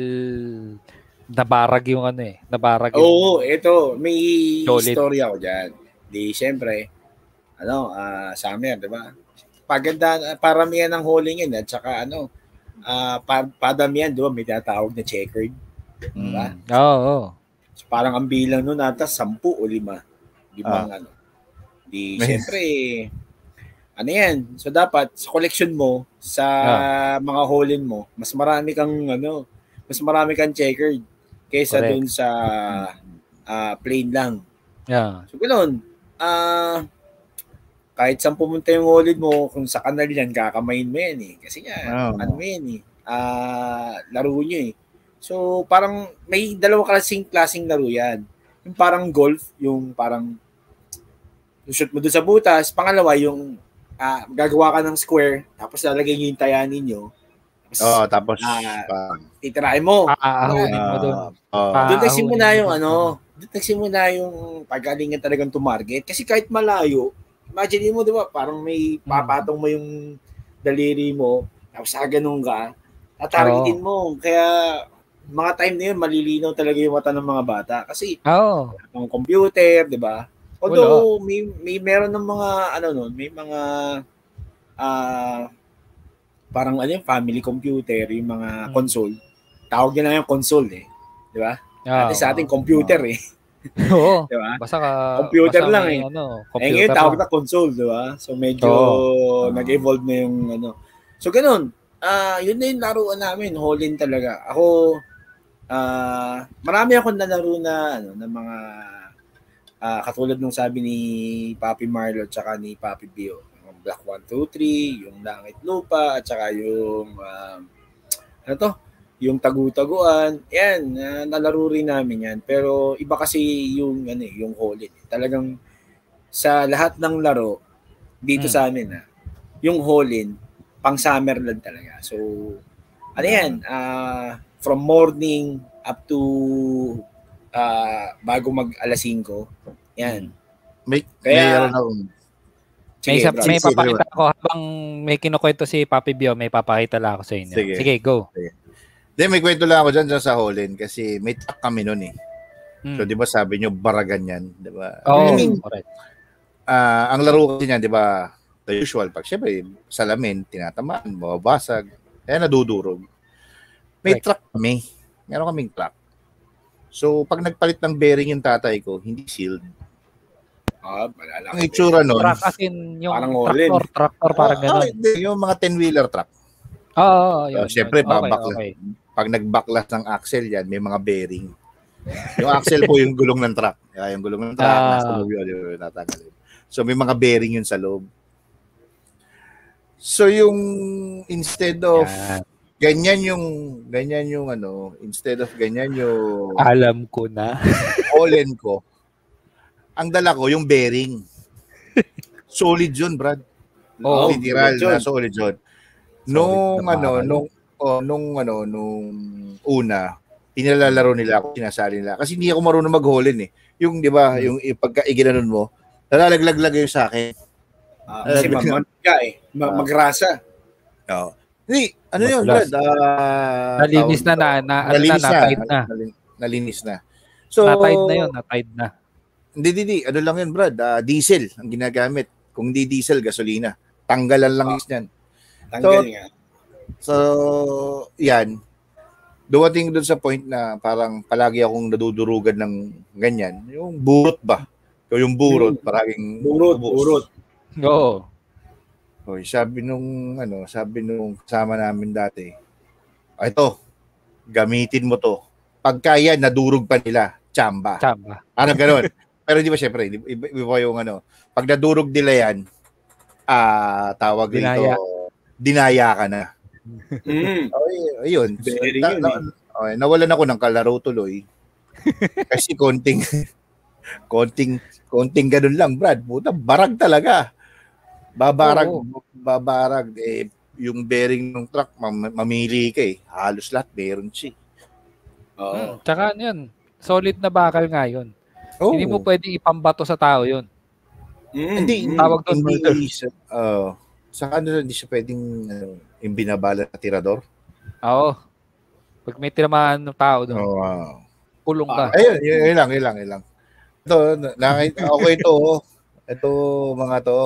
nabarag yung ano eh. Nabarag yung... Oo, ito, may Solid. istorya ko dyan. Di, syempre, ano, ah summer, di ba? Paganda, paramihan ng holding yun, at saka ano, ah pa, padamihan, di ba? May tatawag na checkered. Diba? Mm. Oo, oo. So, parang ang bilang nun ata, sampu o lima. Limang ano. Di, May- syempre, ano yan? So, dapat, sa collection mo, sa mga holding mo, mas marami kang, ano, mas marami kang checkered kaysa Correct. dun sa ah, plain lang. Yeah. So, ganoon. Ah, kahit saan pumunta yung wallet mo, kung sa kanal yan, kakamain mo yan eh. Kasi nga, Oo. ano mo yan eh. Ah, laro nyo eh. So, parang may dalawa klaseng klaseng laro yan. Yung parang golf, yung parang shoot mo doon sa butas. Pangalawa, yung ah, gagawa ka ng square, tapos lalagay nyo yung taya ninyo. Oo, tapos Ah, pa, titirahin mo. Aahunin mo doon. Pa- Doon nagsimula yung ano, doon nagsimula yung pagalingan talagang tumarget. Kasi kahit malayo, imagine mo, di ba, parang may papatong mo yung daliri mo, tapos sa ganun ka, tatargetin mo. Kaya mga time na yun, malilinaw talaga yung mata ng mga bata. Kasi Oo. ang computer, di ba? Although may may meron ng mga ano nun, may mga ah parang ano yung family computer, yung mga Hmm. console. Tawag nila yung console eh. Di ba? Kasi sa ating computer eh. Oo. Di ba? Basta ka, Computer basta lang may eh. Ano, Eh computer ngayon tawag na console, di ba? So medyo Oo. nag-evolve na yung ano. So ganun. Ah, yun na yung laruan namin, Holin talaga. Ako ah marami akong nalaro na ano, ng mga ah, katulad nung sabi ni Papi Marlo at saka ni Papi Bio. Black 123, yung Langit Lupa, at saka yung um, ano to? Yung tagu-taguan. Yan, ah, nalaro rin namin yan. Pero iba kasi yung ano eh, yung Holin. Talagang sa lahat ng laro dito Hmm. sa amin ah, yung Holin pang summer lang talaga. So ano yan, ah, from morning up to ah, bago mag alas 5. Yan. may, Kaya- May, Sige, isa, bro. may Sige, papakita ako habang may kinukwento si Papi Bio, may papakita lang ako sa inyo. Sige. Sige, go. Hindi, may kwento lang ako dyan, dyan sa Holland kasi may truck kami noon eh. Mm. So, di ba sabi nyo, baragan yan, di ba? Oo, I mean, correct. ah, ang laro kasi niyan, di ba, the usual, pag syempre, salamin, tinatamaan, mababasag, kaya nadudurog. May Correct. truck kami. Meron kaming truck. So, pag nagpalit ng bearing yung tatay ko, hindi sealed. Ah, malala Ang itsura nun, Truck as in yung Parang all-in. tractor, tractor, parang Ah, gano'n. ah, hindi, yung mga 10-wheeler truck. Oo, oh, yun. So, syempre, okay, babakla. okay. Pag nagbaklas ng axle yan, may mga bearing. Yung axle po yung gulong ng truck. Kaya yung gulong ng truck, Ah. nasa loob yun, yun, yun, tatanggalin. So may mga bearing yun sa loob. So yung instead of Yan. ganyan yung ganyan yung ano, instead of ganyan yung Alam ko na. all-in ko, ang dala ko yung bearing. Solid yun, Brad. Oo, literal solid yun. na solid yun. Nung na ano, nung oh, nung ano, nung una, pinalalaro nila ako, sinasali nila. Kasi hindi ako marunong mag-holin eh. Yung, di ba, yung yung pagka iginanon mo, nalalaglag-lag yung sa akin. Ah, kasi Eh, mamangga eh. Ma- Ah. magrasa. Oo. Hindi, ano yun, Madalas. Brad? Ah, Nalinis na na, na, ano na, nalinis na. na-tied na. Nalin- Nalinis na. So, Na-tied na yun, na-tied na. Hindi, hindi. Ano lang yun, Brad? Ah, diesel ang ginagamit. Kung hindi diesel, gasolina. Tanggalan lang is yan. Tanggal So, nga. So, yan. Dumating doon sa point na parang palagi akong nadudurugan ng ganyan. Yung burot ba? O yung burot, paraging Burot, ubos. burot. Oo. Oy, sabi nung ano, sabi nung kasama namin dati. "Ah, ito, gamitin mo to. Pagka yan, nadurog pa nila, tsamba. Tsamba. Ano gano'n. Pero di ba syempre, di- iba, yung ano, pag nadurog nila yan, ah tawag Dinaya. dito, dinaya ka na. Mm. Ay, ayun. So, Bearing na, yun na, okay, nawalan ako ng kalaro tuloy. Kasi konting konting konting ganun lang, Brad. Puta, barag talaga. Babarag, babarag eh yung bearing ng truck mam- mamili ka eh. Halos lahat meron siya. Oo. Hmm. Tsaka ano yun, solid na bakal nga yun. Oh. Hindi mo pwede ipambato sa tao yun. Mm. hindi Mm. Tawag doon, murder. oh. Sa ano, hindi siya pwedeng uh, yung binabala na tirador. Oo. Pag may tinamaan ng tao doon, Oh, wow. kulong ka. Ayun, yun, yun lang, yun lang, yun lang. Ito, nakita ako ito. oh. Ito, mga to.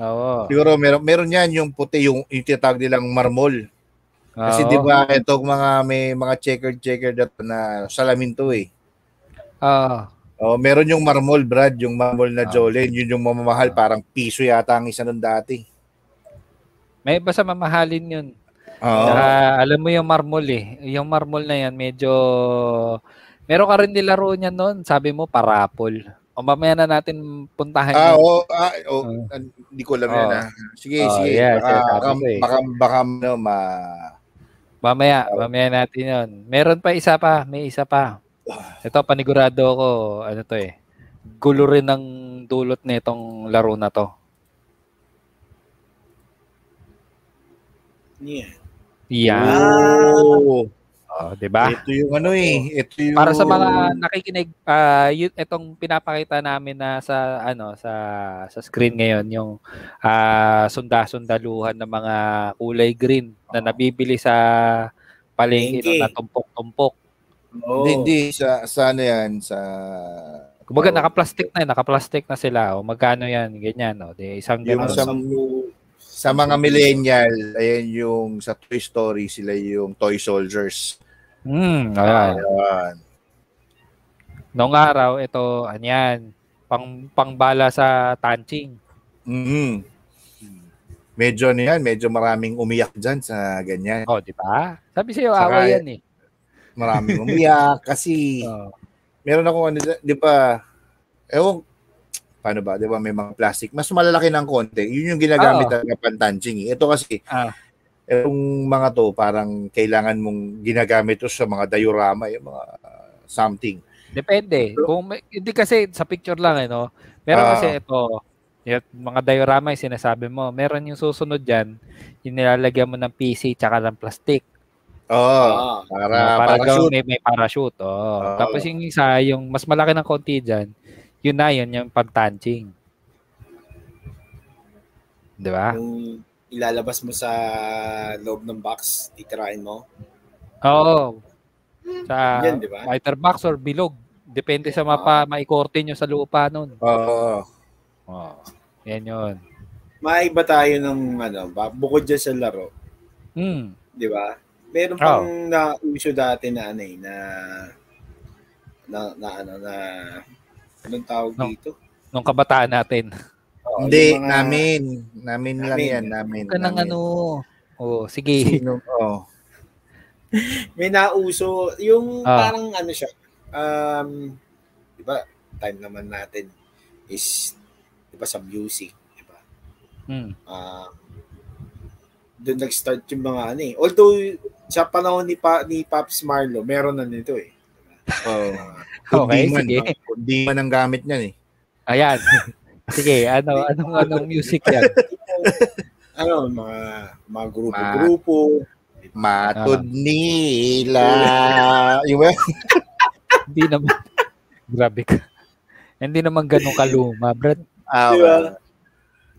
Oo. Siguro meron meron yan yung puti yung yung tinatawag nilang marmol. Kasi di ba itong mga may mga checker checker na, na salamin to eh. Oo. Oh, meron yung marmol, Brad, yung marmol na Ah. Jolene, yun yung mamamahal, parang piso yata ang isa nun dati. May basta mamahalin yun. Oo. Saka, alam mo yung marmol eh. Yung marmol na yan, medyo... Meron ka rin nilaro niya noon. Sabi mo, parapol. O mamaya na natin puntahan Ah, yun. oo, ah, oh, Oo. hindi ko alam Oo. yan ah. Sige, Oo, sige. yeah, baka, baka, eh. baka, baka, no, ma... Mamaya, mamaya natin yun. Meron pa isa pa. May isa pa. Ito, panigurado ko. Ano to eh. Gulo rin ng dulot nitong laro na to. Yeah. Yan. Oh, Oh, 'di ba? ito yung ano eh. Ito yung... Para sa mga nakikinig, ah yun, itong pinapakita namin na sa ano sa sa screen ngayon yung ah sunda-sundaluhan ng mga kulay green na nabibili sa palengke na tumpok-tumpok. Oo. Hindi, hindi. Sa, sa ano yan? Sa... Kumbaga Oh. naka-plastic na, naka-plastic na sila. O magkano 'yan? Ganyan, no. Di isang Yung ganun. sa-. Sa mga millennial, ayan yung sa Toy Story, sila yung Toy Soldiers. Hmm, ayan. Ayan. Noong araw, ito, anyan, pang pangbala sa tanching. Mhm. Medyo ano yan, medyo maraming umiyak dyan sa ganyan. Oh, di ba? Sabi sa'yo, Saka- away yan eh. Maraming umiyak kasi Oh. meron ako ano, di ba, ewan, paano ba, di ba, may mga plastic, mas malalaki ng konti. Yun yung ginagamit Oo. talaga pantanching. eh. Ito kasi, Ah. yung mga to, parang kailangan mong ginagamit to sa mga diorama, yung mga uh, something. Depende. Kung may, hindi kasi sa picture lang eh, no? Meron Ah. kasi ito, yung mga diorama yung sinasabi mo. Meron yung susunod dyan, yung nilalagyan mo ng PC tsaka ng plastic. Oo, Ah. para, para para, shoot. may, may parachute. Oh. Oo. Tapos yung isa, yung mas malaki ng konti dyan, yun na yun, yung pagtanching. Di ba? Yung ilalabas mo sa loob ng box, titirahin mo. Oo. Sa Yan, di ba? fighter box or bilog. Depende sa mapa, maikorte nyo sa lupa nun. Oo. Oh. Yan yun. Maiba tayo ng ano, ba- bukod dyan sa laro, Hmm. di ba? Meron pang na-uso dati na ano eh, na na, na ano na anong tawag No. dito? Nung kabataan natin. Oo, Hindi, mga- namin. Namin lang Namin. yan, namin. Ka ng ano. Oh, sige. Sino? Oh. May nauso, yung Ah. parang ano siya, um, di ba, time naman natin is, di ba, sa music, di ba? Hmm. Ah, doon nag-start yung mga ano eh. Although, sa panahon ni, pa, ni Pops Marlo, meron na nito eh. Oh. Okay, Kundiman, sige. ah. Kundiman ang gamit niyan eh. Ayan. Sige, ano anong anong music yan? ano, mga, mga grupo-grupo. Matod nila. Yung ba? Hindi naman. Grabe ka. Hindi naman ganun kaluma, Brad. Ah, Di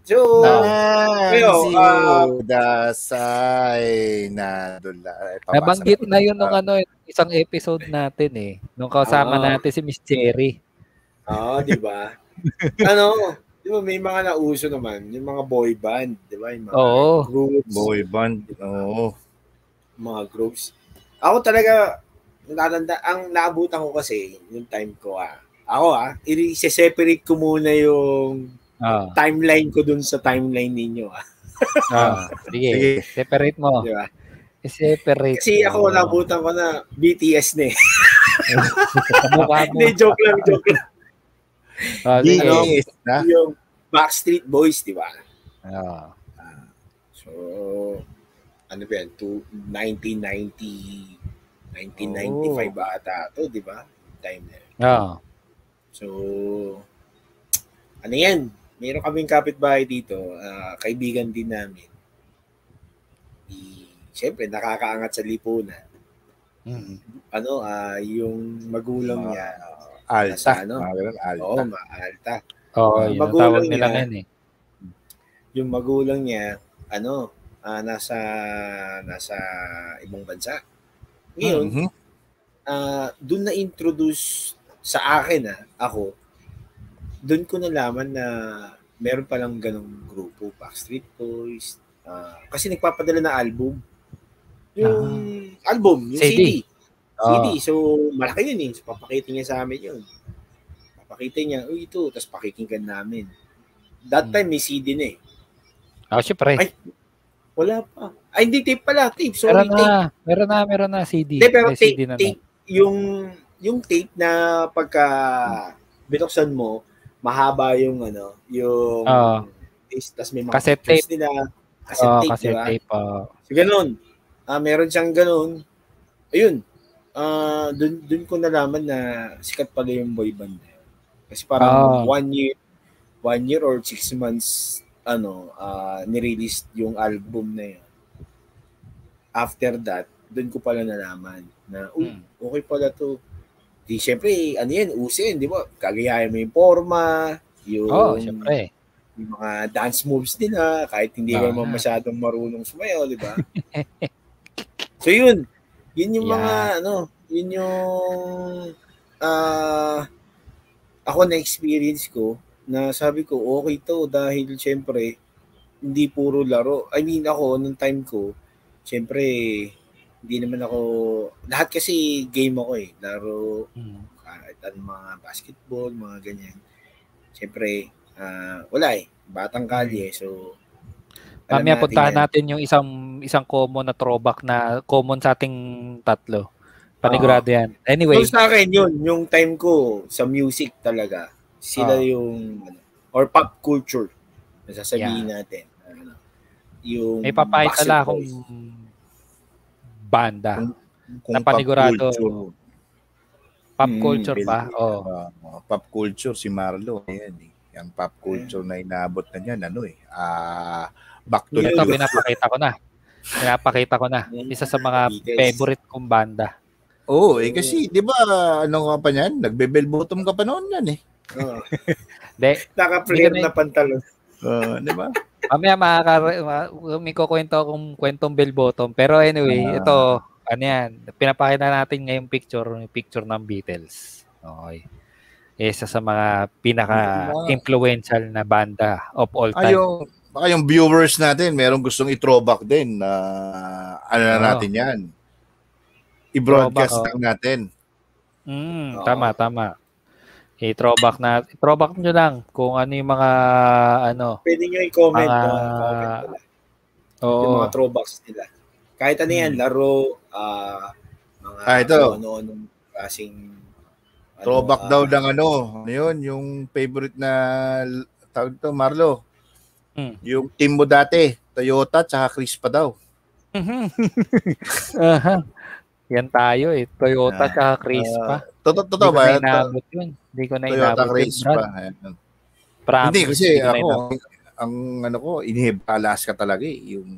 Ah, si ah, Dasay na dula. Nabanggit na yun nung Ah. ano, isang episode natin eh. Nung kasama Ah. natin si Miss Cherry. Oo, di ba? ano, di ba may mga nauso naman, yung mga boy band, di ba? Yung mga Oo. groups, Boy band. Oo. mga groups. Ako talaga, natanda, ang naabutan ko kasi, yung time ko ah, ako ah, i-separate ko muna yung Ah. timeline ko dun sa timeline ninyo ah. ah. Sige. Sige. Separate mo. Di ba? Separate. Kasi ako mo. naabutan ko na BTS na eh. Hindi, joke lang, joke lang. Ah, sige. Ano? Na? Yung Backstreet Boys, di ba? Ah. So, ano ba yan? To 1990, 1995 ba ata to, di ba? Time na yun. Ah. So, ano yan? Meron kaming kapitbahay dito, ah, kaibigan din namin. Di, Siyempre, nakakaangat sa lipunan. Mm. Ano, ah, yung magulang niya, Alta. Nasa ano? Alta. oo, maalta. Oo, Ah, yun ang tawag nila niya. ngayon eh. yung magulang niya, ano, ah, nasa nasa ibang bansa. Ngayon, Mhm. ah doon na introduce sa akin ah, ako, doon ko nalaman na meron palang ganong grupo, Backstreet Boys. ah, kasi nagpapadala na album. Yung album, yung CD. CD. CD. Oo. So, malaki yun eh. So, papakita niya sa amin yun. Papakita niya, uy, ito. Tapos pakikinggan namin. That Hmm. time, may CD na eh. Oh, syempre. Ay, Wala pa. Ay, hindi tape pala. Tape. Sorry, meron tape. na, meron na, meron na CD. Hindi, pero May tape, CD na tape, yung, yung tape na pagka binuksan mo, mahaba yung ano, yung Oo. tapos may mga Cassette pictures nila. Cassette Oh, tape, kasi di ba? tape. oh. So, ganun. Ah, meron siyang ganun. Ayun. Ah, dun, dun ko nalaman na sikat pala yung boy band. Kasi parang Ah. one year, one year or six months, ano, ah, nirelease yung album na yun. After that, dun ko pala nalaman na, Hmm. okay pala to. Di, syempre, ano yan, usin, di ba? Kagayahin mo yung forma, yung, Oh, syempre. yung mga dance moves nila, kahit hindi Ah. ka naman masyadong marunong sumayaw, di ba? so yun, yun yung mga, ano, yun yung, ah, ako na experience ko, na sabi ko, okay to, dahil syempre, hindi puro laro. I mean, ako, nung time ko, syempre, hindi naman ako, lahat kasi game ako eh, laro, Hmm. kahit anong mga basketball, mga ganyan. Siyempre, ah, wala eh. Batang kalye. So, alam Mamaya natin puntahan natin yung isang isang common na throwback na common sa ating tatlo. Panigurado yan. Anyway, So, sa akin yun, yung time ko sa music talaga, sila Ah. yung, ano, or pop culture, na sasabihin natin. Ano, yung may papahit pala akong. Banda. Kung na panigurado. pop culture, Pop Mm, culture Bill- pa. Oh. ah, pop culture si Marlo. Ayan eh. Yung pop culture na inaabot na niyan, ano eh. Ah, back to Ito, the pinapakita ko na. Pinapakita ko na. Isa sa mga Beatles. favorite kong banda. Oo, eh kasi 'di ba ano ka pa niyan? Nagbe-bell bottom ka pa noon yan eh. Oo. Hindi, Naka-flare Hindi ka na pantalon. Uh, 'di ba? Mamaya makaka ma- may kukwento akong kwentong bell bottom. Pero anyway, Ah. ito, ano yan, pinapakita natin ngayong picture, yung picture ng Beatles. Okay. Isa sa mga pinaka-influential na banda of all time. yung baka yung viewers natin, merong gustong i-throwback din na ano na natin 'yan. I-broadcast lang natin. Mm, Oo. tama, tama. I-throwback na, throwback nyo lang kung ano yung mga, ano, Pwede nyo i-comment. Mga- no? comment pala. Yung oo, mga throwbacks nila. Kahit ano yan, Hmm. laro, ah, mga Ah, ito. ano ano klaseng ano, Throwback ah, daw ng ano, ano yun, yung favorite na tawag to, Marlo. Hmm. Yung team mo dati, Toyota tsaka Crispa daw. Aha. Yan tayo eh. Toyota Ah, tsaka Crispa. Totoo Hindi totoo ko ba? na inabot yun. Hindi ko na Toyota inabot yun, Crispa. Brad. Ayan. Promise, Hindi kasi ko na ako, ang ano ko, inihibakalas ka talaga eh. Yung,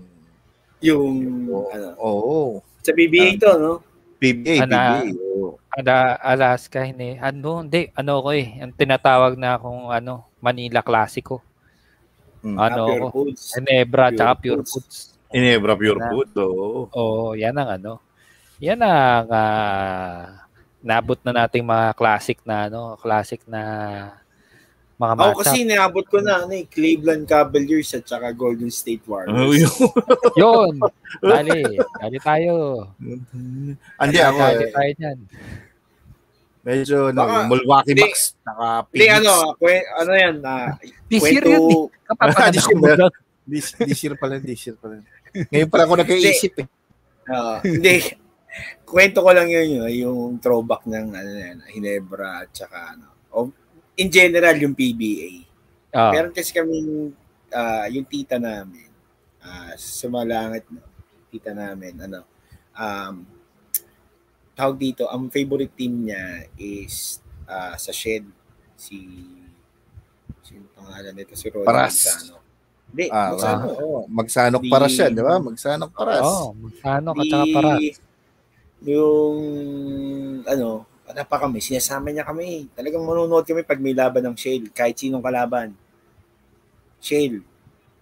yung oo, ano, oo. sa BBA to, no? PBA, Ana- PBA. oo. Ada, Alaska, hindi. Ano, hindi. Ano ko eh. Ang tinatawag na akong ano, Manila Classico. Mm. Ano Ah, Pure ko? Foods. Ginebra Pure tsaka Pure Foods. Inebra Pure Food, oo. Oo, yan ang ano. Yan ang ah, nabot na nating mga classic na ano, classic na mga Ako matchup. kasi naabot ko na ano, eh, Cleveland Cavaliers at saka Golden State Oh, Warriors. yun. Yun. Dali. Dali tayo. Hindi ako, Dali eh, tayo dyan. medyo no, Baka- Milwaukee hindi. Bucks, naka Hindi, ano, kwe- ano yan, ah, This year kwento, yun eh. Kapapaganda This ko year, mo lang. This, this year pala, this year pala. Ngayon pala ako nagkaisip eh. ah, hindi, kwento ko lang yun, yun, yung throwback ng, ano yan, Hinebra at saka, ano, o, in general, yung PBA. Ah, Meron kasi kaming, ah, yung tita namin, ah, sumalangit, no? tita namin, ano, um, tawag dito, ang favorite team niya is ah, sa Shed, si, sino pangalan nito? Si Ronald Paras. Magsano. Hindi, Ah, Magsano, ah. oo. Magsanok Di- para siya, di ba? Magsanok paras. oh, ano ka tsaka para. Yung, ano, ano pa kami, sinasama niya kami. Talagang manonood kami pag may laban ng Shell, kahit sinong kalaban. Shell.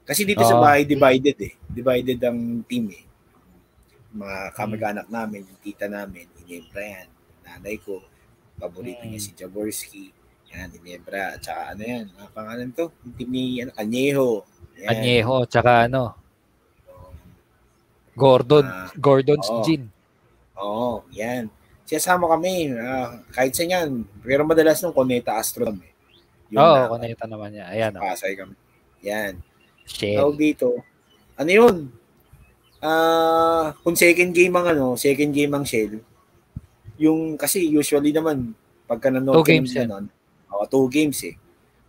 Kasi dito sa Oo. bahay, divided eh. Divided ang team eh. Mga kamag-anak namin, yung tita namin, Inebra yan. Nanay ko, paborito niya Mm. si Jaworski. Yan, Inebra. At saka ano yan, mga pangalan to? Yung team ni ano, Añejo. Yan. Añejo, tsaka ano, Gordon, Ah, Gordon's oo. Gin. Oo, yan. Siyasama kami, ah, kahit sa yan. Pero madalas nung Coneta Astro kami. Yun Oo, na, kuneta naman niya. Ayan, oh. Pasay kami. Yan. Tawag dito. Ano yun? Ah, kung second game ang ano, second game ang Shell, yung kasi usually naman pagka nanood Two games yan. ganon, oh, two games eh.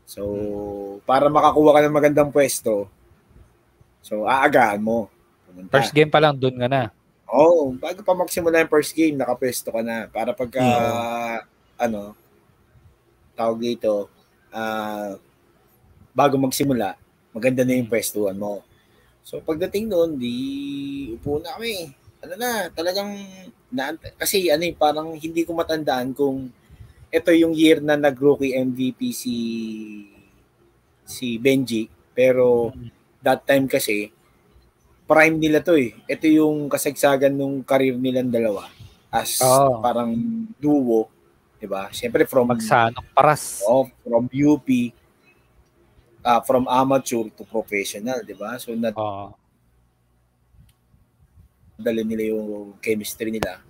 So, para makakuha ka ng magandang pwesto, so aagahan mo. Pumunta. First game pa lang, dun ka na. Oo, bago pa magsimula yung first game, nakapwesto ka na. Para pagka, ano, tawag dito, ah, bago magsimula, maganda na yung pwestuhan mo. So, pagdating doon, di upo na kami. Ano na, talagang, na, kasi ano eh, parang hindi ko matandaan kung ito yung year na nag-rookie MVP si si Benji. Pero, that time kasi, prime nila to eh. Ito yung kasagsagan ng career nilang dalawa as Oo. parang duo, 'di ba? Siyempre from Magsanok, paras. oh, from UP ah from amateur to professional, 'di ba? So Oo. nadala nila yung chemistry nila.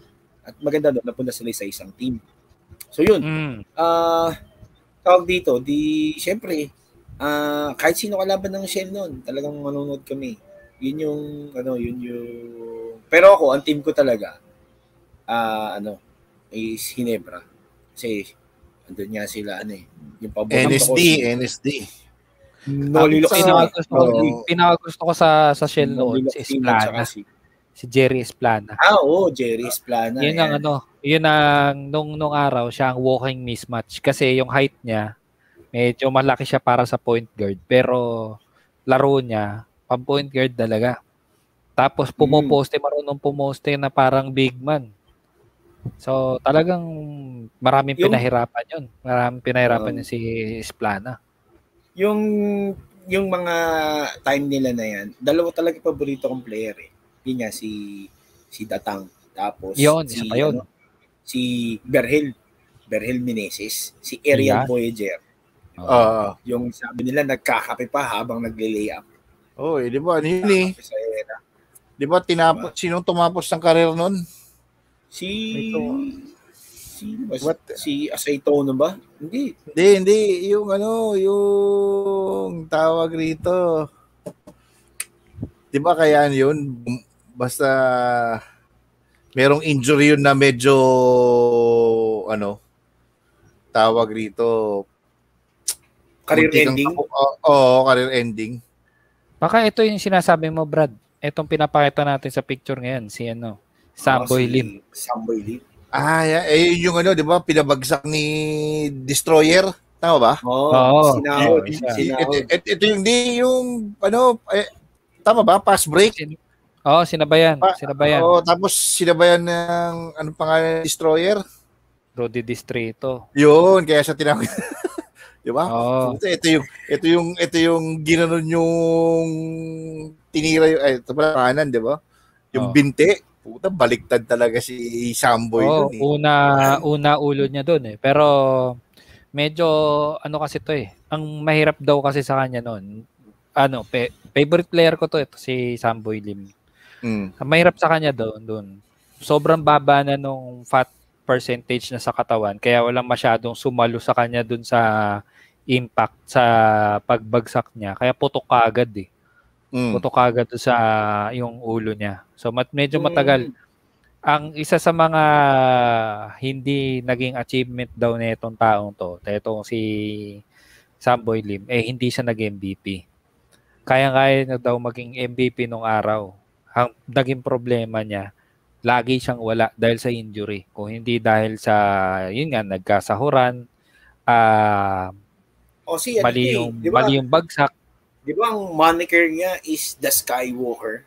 At maganda doon napunta sila sa isang team. So yun, Mm. ah tawag dito, di syempre ah kahit sino kalaban ng Shell noon, talagang manonood kami. Yun yung ano, yun yung Pero ako, ang team ko talaga ah ano, is Hinebra. Kasi andun nga sila ano eh, yung paborito ko NSD, si NSD. Noli Ang pinakagusto ko, Oo. pinakagusto ko sa sa Shell noon, si Esplana. Si, Si Jerry Esplana. ah, oo, Jerry Esplana. Yun ang ano, yun ang nung nung araw siya ang walking mismatch kasi yung height niya medyo malaki siya para sa point guard pero laro niya pang point guard talaga. Tapos pumoposte marunong pumoste na parang big man. So talagang maraming Yung- pinahirapan yun. Maraming pinahirapan Um, yun si Esplana. Yung yung mga time nila na yan, dalawa talaga paborito kong player eh. Yun nga si si Datang. Tapos Yun, si pa yun. ano, si Berhel. Berhel Meneses, si Ariel Yan. Voyager. Ah, Yung sabi nila nagkakape pa habang nagle-layup. Oh, eh, di ba? Ano yun eh? Di ba tinapos, sinong tumapos ng karir nun? Si Ito. si ba? What? Si Aceitono ba? Hindi. Hindi, hindi. Yung ano, yung tawag rito. Di ba kaya yun? Basta merong injury yun na medyo ano, tawag rito. Career ending. Oo, oo, career ending. Baka ito yung sinasabi mo, Brad. Itong pinapakita natin sa picture ngayon, si ano, Samboy si Lim. Samboy Lim. Ah, yeah. eh, yun yung ano, di ba, pinabagsak ni Destroyer. Tama ba? Oo, Oo. sinahod. Ito, sinahod. ito, ito yung di, yung, ano, eh, tama ba? Pass break? Oo, sinabayan. Pa- Sinabayan. Oo, tapos sinabayan ng, anong pangalan, Destroyer? Rudy Distrito. Yun, kaya siya tinawag. di ba? Oo. Ito, ito yung, ito yung, ito yung ginanon yung tinira yung, ay, ito pala kanan, di ba? Yung Oo. binte. Puta, baliktad talaga si Samboy Oo, dun eh. una, una ulo niya doon eh. Pero medyo ano kasi to eh. Ang mahirap daw kasi sa kanya noon. Ano, pe- favorite player ko to ito si Samboy Lim. Mm. Ang mahirap sa kanya doon, doon. Sobrang baba na nung fat percentage na sa katawan kaya walang masyadong sumalo sa kanya doon sa impact sa pagbagsak niya. Kaya putok ka agad eh. Mm. Putok ka agad sa yung ulo niya. So mat medyo Yung- matagal ang isa sa mga hindi naging achievement daw nitong taong to, itong si Samboy Lim, eh hindi siya nag-MVP. Kaya-kaya na daw maging MVP nung araw. Ang naging problema niya, lagi siyang wala dahil sa injury. Kung hindi dahil sa, yun nga, nagkasahuran, ah O si ano mali eh, yung, di ba? mali yung bagsak. Di ba ang moniker niya is the Skywalker?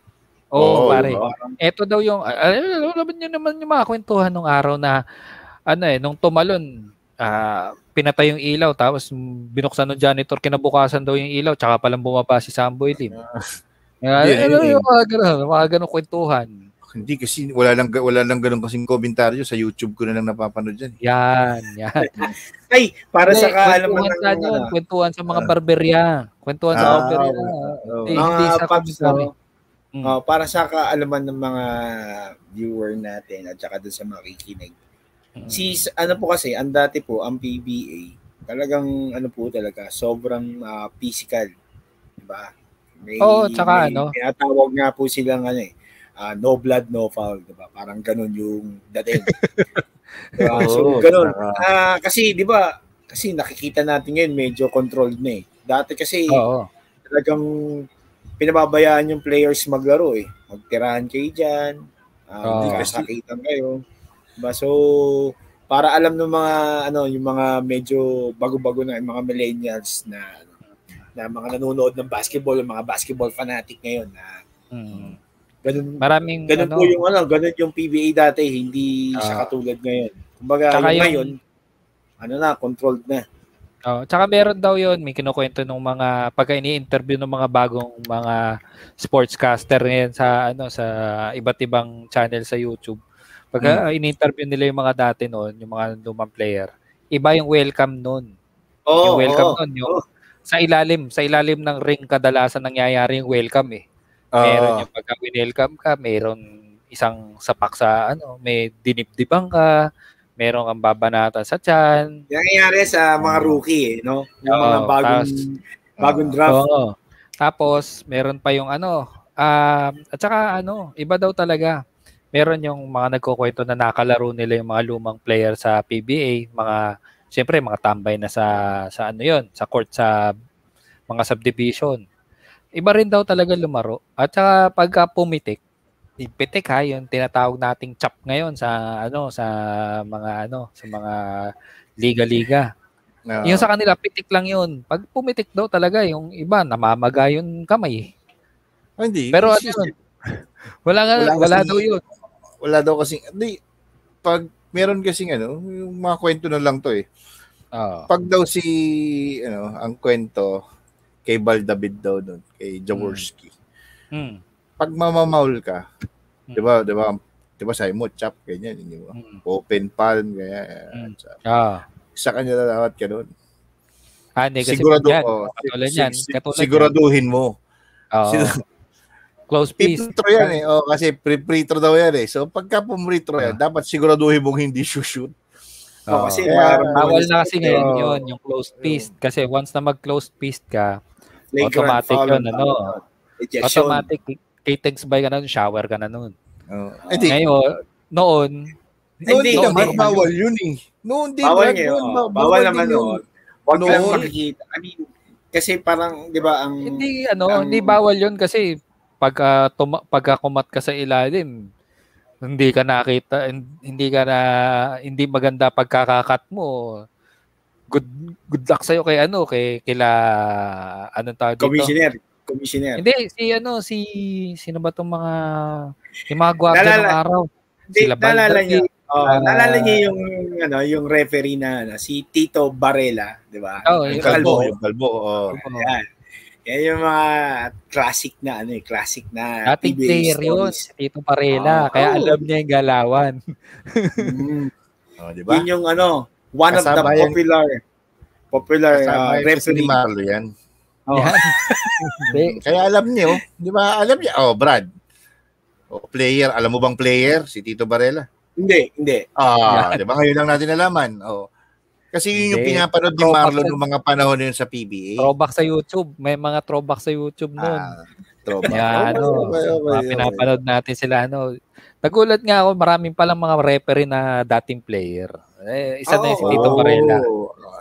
Oo, Oo, pare. Parang Ito daw yung, alam niyo naman yung mga kwentuhan nung araw na, ano eh, nung tumalon, ah, pinatay yung ilaw tapos binuksan ng janitor kinabukasan daw yung ilaw tsaka palang bumaba si Samboy Lim. Uh, Yeah, ano, yeah. yung mga ganun, mga ganun kwentuhan. Hindi kasi wala lang wala lang ganun kasing komentaryo sa YouTube ko na lang napapanood yan. Yan, yan. Ay, para sa Hindi, kaalaman kwentuhan ng sa yun, ano, kwentuhan sa mga barberya. Kwentuhan sa Ah, barberya. Hindi, mga hindi sa komentaryo. no? Mm. Oh, para sa kaalaman ng mga viewer natin at saka dun sa makikinig. Mm. Si ano po kasi, ang dati po ang PBA, talagang ano po talaga, sobrang ah, physical, 'di ba? May, Oo, tsaka may ano? tinatawag nga po silang ano eh, ah, no blood, no foul, 'di ba? Parang ganun yung dating. diba? so Oo, ganun. Ah, kasi 'di ba? Kasi nakikita natin ngayon medyo controlled na eh. Dati kasi Oo. talagang pinababayaan yung players maglaro eh. Magtirahan kayo dyan. Uh, Oo. Kasakitan kayo. Diba? So, para alam ng mga ano yung mga medyo bago-bago na yung mga millennials na ano, na mga nanonood ng basketball, mga basketball fanatic ngayon na Mm. Ganun Maraming ganun ano, po yung ano, ganun yung PBA dati, hindi siya Ah. katulad ngayon. Kumbaga, yung yung- ngayon, ano na, controlled na. Oh, tsaka meron daw 'yon, may kinukuwento ng mga pagka ini-interview ng mga bagong mga sportscaster ngayon sa ano sa iba't ibang channel sa YouTube. Pagka ini-interview nila yung mga dati noon, yung mga lumang player, iba yung welcome noon. Oh, yung welcome oh, noon, yung sa ilalim, sa ilalim ng ring kadalasan nangyayari yung welcome eh. Meron Ah, yung pagka welcome ka, meron isang sapak sa ano, may dinibdibang ka, meron kang babanatan sa tiyan. Nangyayari sa mga rookie eh, no? Yung mga Oo, bagong tas- bagong draft. Oo. Tapos, meron pa yung ano, ah, at saka ano, iba daw talaga. Meron yung mga nagkukwento na nakalaro nila yung mga lumang player sa PBA, mga, siyempre, mga tambay na sa, sa ano yon sa court sa mga subdivision. Iba rin daw talaga lumaro. At saka pagka pumitik, pitik ha, yung tinatawag nating chop ngayon sa ano sa mga ano sa mga liga-liga. ah, Yung sa kanila, pitik lang yun. Pag pumitik daw talaga, yung iba, namamaga yung kamay. ah, hindi. Pero ano kasi- yun? Wala, nga, Wala wala, kasi- daw yun. wala daw kasi hindi pag meron kasing ano, yung mga kwento na lang to eh. Oo. Pag daw si ano, ang kwento kay Baldavid daw doon, kay Jaworski. Hmm. Pag mamamaul ka, Hmm. 'di ba? 'Di ba? 'Di ba sa mo chop ganyan, di ba? Hmm. Open palm kaya sa, Ah. sa kanya na dapat ka doon. Ah, hindi, kasi Sigurado yan, oh, katulad si- yan. si- Katulad siguraduhin mo. Oo. Sino- Close piece. Free yan eh. Oh, kasi free throw daw yan eh. So pagka pumree throw yan, Ah. dapat siguraduhin mong hindi shoot. Oh, kasi Bawal na kasi ngayon yun, yung closed fist. Kasi once na mag-closed fist ka, automatic yun, ano? Ejection. automatic, kitex by ka na nun, shower ka na nun. Oh. Hindi, Ngayon, noon, Hindi, naman bawal yun eh. Noon din. Bawal ngayon. oh. ba- Bawal din naman yun. noon. Huwag lang makikita. I mean, kasi parang, di ba, ang... Hindi ano, Ang- hindi bawal 'yun kasi pagka tuma, pagka kumat ka sa ilalim, hindi ka nakita, hindi ka na hindi maganda pagkakakat mo. Good good luck sa kay ano, kay kila anong tawag dito? Commissioner. Commissioner. Hindi si ano si sino ba tong mga yung mga gwardiya ng araw? Hindi, Sila Baldan niyo, oh, Ah. naalala niyo yung, ano, yung referee na, ano, si Tito Barela, di ba? Oh, Yung yung Kalbo, kalbo. yung kalbo. Oh. Yan. Yan yung mga classic na, ano eh, classic na Dating player yun, Tito Parela. Ah, kaya oh. alam niya yung galawan. Mm. Oh, di ba? Yun yung ano, one of the Kasama yan. popular popular Kasama uh, yung si referee. Marlo yan. Oh. Yan. Kaya alam niyo, di ba? Alam niya. Oh, Brad. Oh, player. Alam mo bang player? Si Tito Barela. Hindi, hindi. Ah, di ba? Ngayon lang natin nalaman. Oh. Kasi yun yung Hindi. pinapanood ni Marlo noong mga panahon na yun sa PBA. Throwback sa YouTube. May mga throwback sa YouTube noon. Ah, throwback. Okay, ano, okay, okay, okay. pinapanood natin sila ano. Nagulat nga ako, maraming palang mga referee na dating player. Eh, isa na yung si Tito Oh, Varela.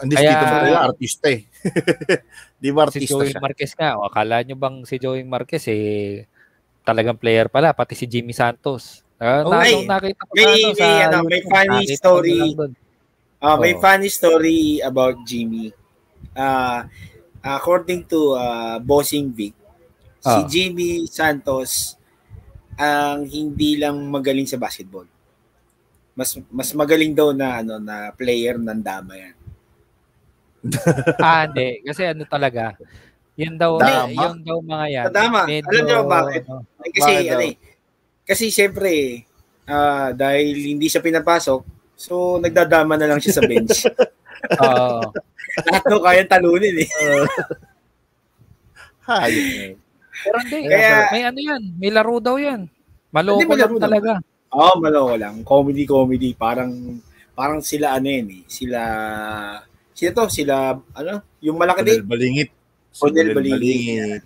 Hindi si Kaya- Tito Varela, artista eh. Di ba Si artista Joey siya? Marquez nga. O, akala nyo bang si Joey Marquez eh, talagang player pala, pati si Jimmy Santos. Uh, Oh, na, may- nung nakita ko may- ano, may, sa ano, may funny story. Ah, may Oo. funny story about Jimmy. Ah, according to uh, Bossing Vic, si Ah. Jimmy Santos ang hindi lang magaling sa basketball. Mas mas magaling daw na ano na player ng dama yan. ah, hindi. Kasi ano talaga, yun daw, Dama? yun daw mga yan. Tama. Alam niyo bakit? ano, Ay, kasi Bakit ano eh, kasi syempre ah dahil hindi siya pinapasok, so nagdadama na lang siya sa bench. Oo. Lahat daw kayang talunin eh. Hayop. pero hindi. Kaya- may ano yan. May laro daw yan. Maloko lang laro daw. Oo, oh, maloko lang. Comedy comedy parang parang sila ano yan eh. Sila sila to, sila ano, yung malaki din. Balingit. Colonel Balingit.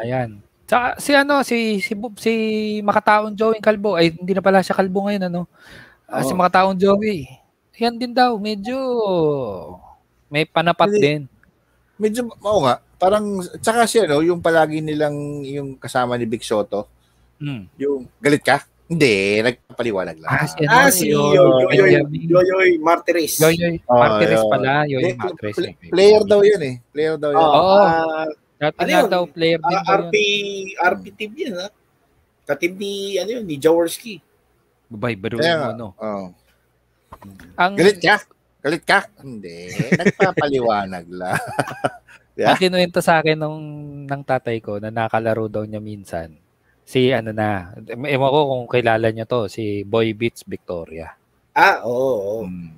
Ayan. Tsaka si ano, si si si Makataon Joey Kalbo. Ay, hindi na pala siya kalbo ngayon, ano. Ah, Si. Makataon Joey. Yan din daw, medyo may panapat Hindi. din. Medyo, oo nga. Parang, tsaka siya, no, yung palagi nilang, yung kasama ni Big Soto, Hmm. yung, galit ka? Hindi, nagpapaliwanag lang. Ah, si ano, Ah, si yun, Yoyoy, Benjamin. Yoyoy Martires. Yoyoy Oh, Martires yun. pala, Yoyoy Martires. play- player daw yan eh. Player daw yan. Oo. Ah, Dati Ano yun? daw, player din ah, daw RP yun. RP team yan ha. Katib ni ano yun, ni Jaworski. Babay, baro Kaya mo, ano. Oo. Ang, Galit ka? Galit ka? Hindi. Nagpapaliwanag lang. ang kinuwento sa akin nung, ng tatay ko na nakalaro daw niya minsan. Si ano na, ewan ko kung kilala niya to, si Boy Beats Victoria. Ah, oo, oo. Hmm.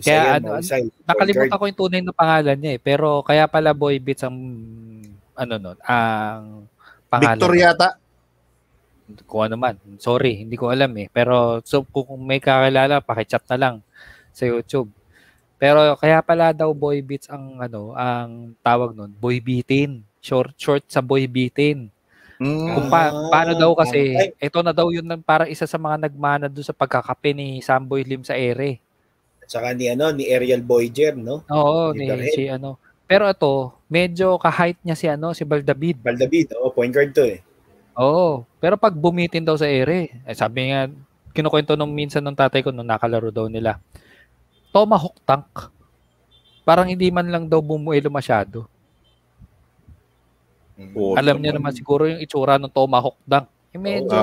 Kaya yan, ano. Nakalimutan ko yung tunay na pangalan niya eh. Pero kaya pala Boy Beats ang ano nun, ang pangalan. Victor yata. Kung ano man. Sorry, hindi ko alam eh. Pero so, kung may kakilala, pakichat na lang sa YouTube. Pero kaya pala daw Boy Beats ang ano, ang tawag nun, Boy Beatin. Short short sa Boy Beatin. Hmm. Kung pa, Ah, paano daw kasi, okay. ito na daw yun ng para isa sa mga nagmana doon sa pagkakape ni Samboy Lim sa ere. Tsaka ni ano, ni Ariel Boyger, no? Oo, Ni ni si ano. Pero ito, medyo ka-height niya si ano, si Baldavid. Baldavid, oh, point guard to eh. Oo. Pero pag bumitin daw sa ere, eh, sabi nga, kinukwento nung minsan ng tatay ko nung nakalaro daw nila. Tomahawk tank. Parang hindi man lang daw bumuelo masyado. Oo, Alam niya naman. siguro yung itsura ng Tomahawk tank. Eh, medyo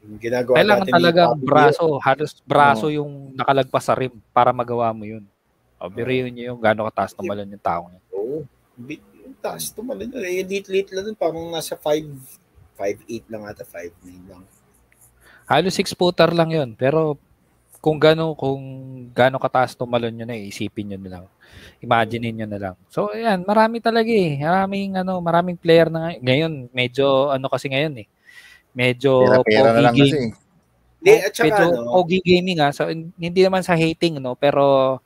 Yung ginagawa kailangan natin talagang Bobby braso, halos braso yung nakalagpas sa rim para magawa mo yun. O, biriyon niyo yung gano'ng kataas na malon yung tao niya. Oo. Bit, yung taas tumalon yun. Eh, lit-lit lang dun. Parang nasa 5, 5'8 lang ata, 5'9 lang. Halos six footer lang yun. Pero kung gano kung gaano kataas tumalon nyo na isipin nyo na lang. Imaginein nyo na lang. So ayan, marami talaga eh. Maraming ano, maraming player na ngay- ngayon. Medyo ano kasi ngayon eh. Medyo game. Hindi, at saka medyo ano, pogi gaming ah. So hin- hindi naman sa hating no, pero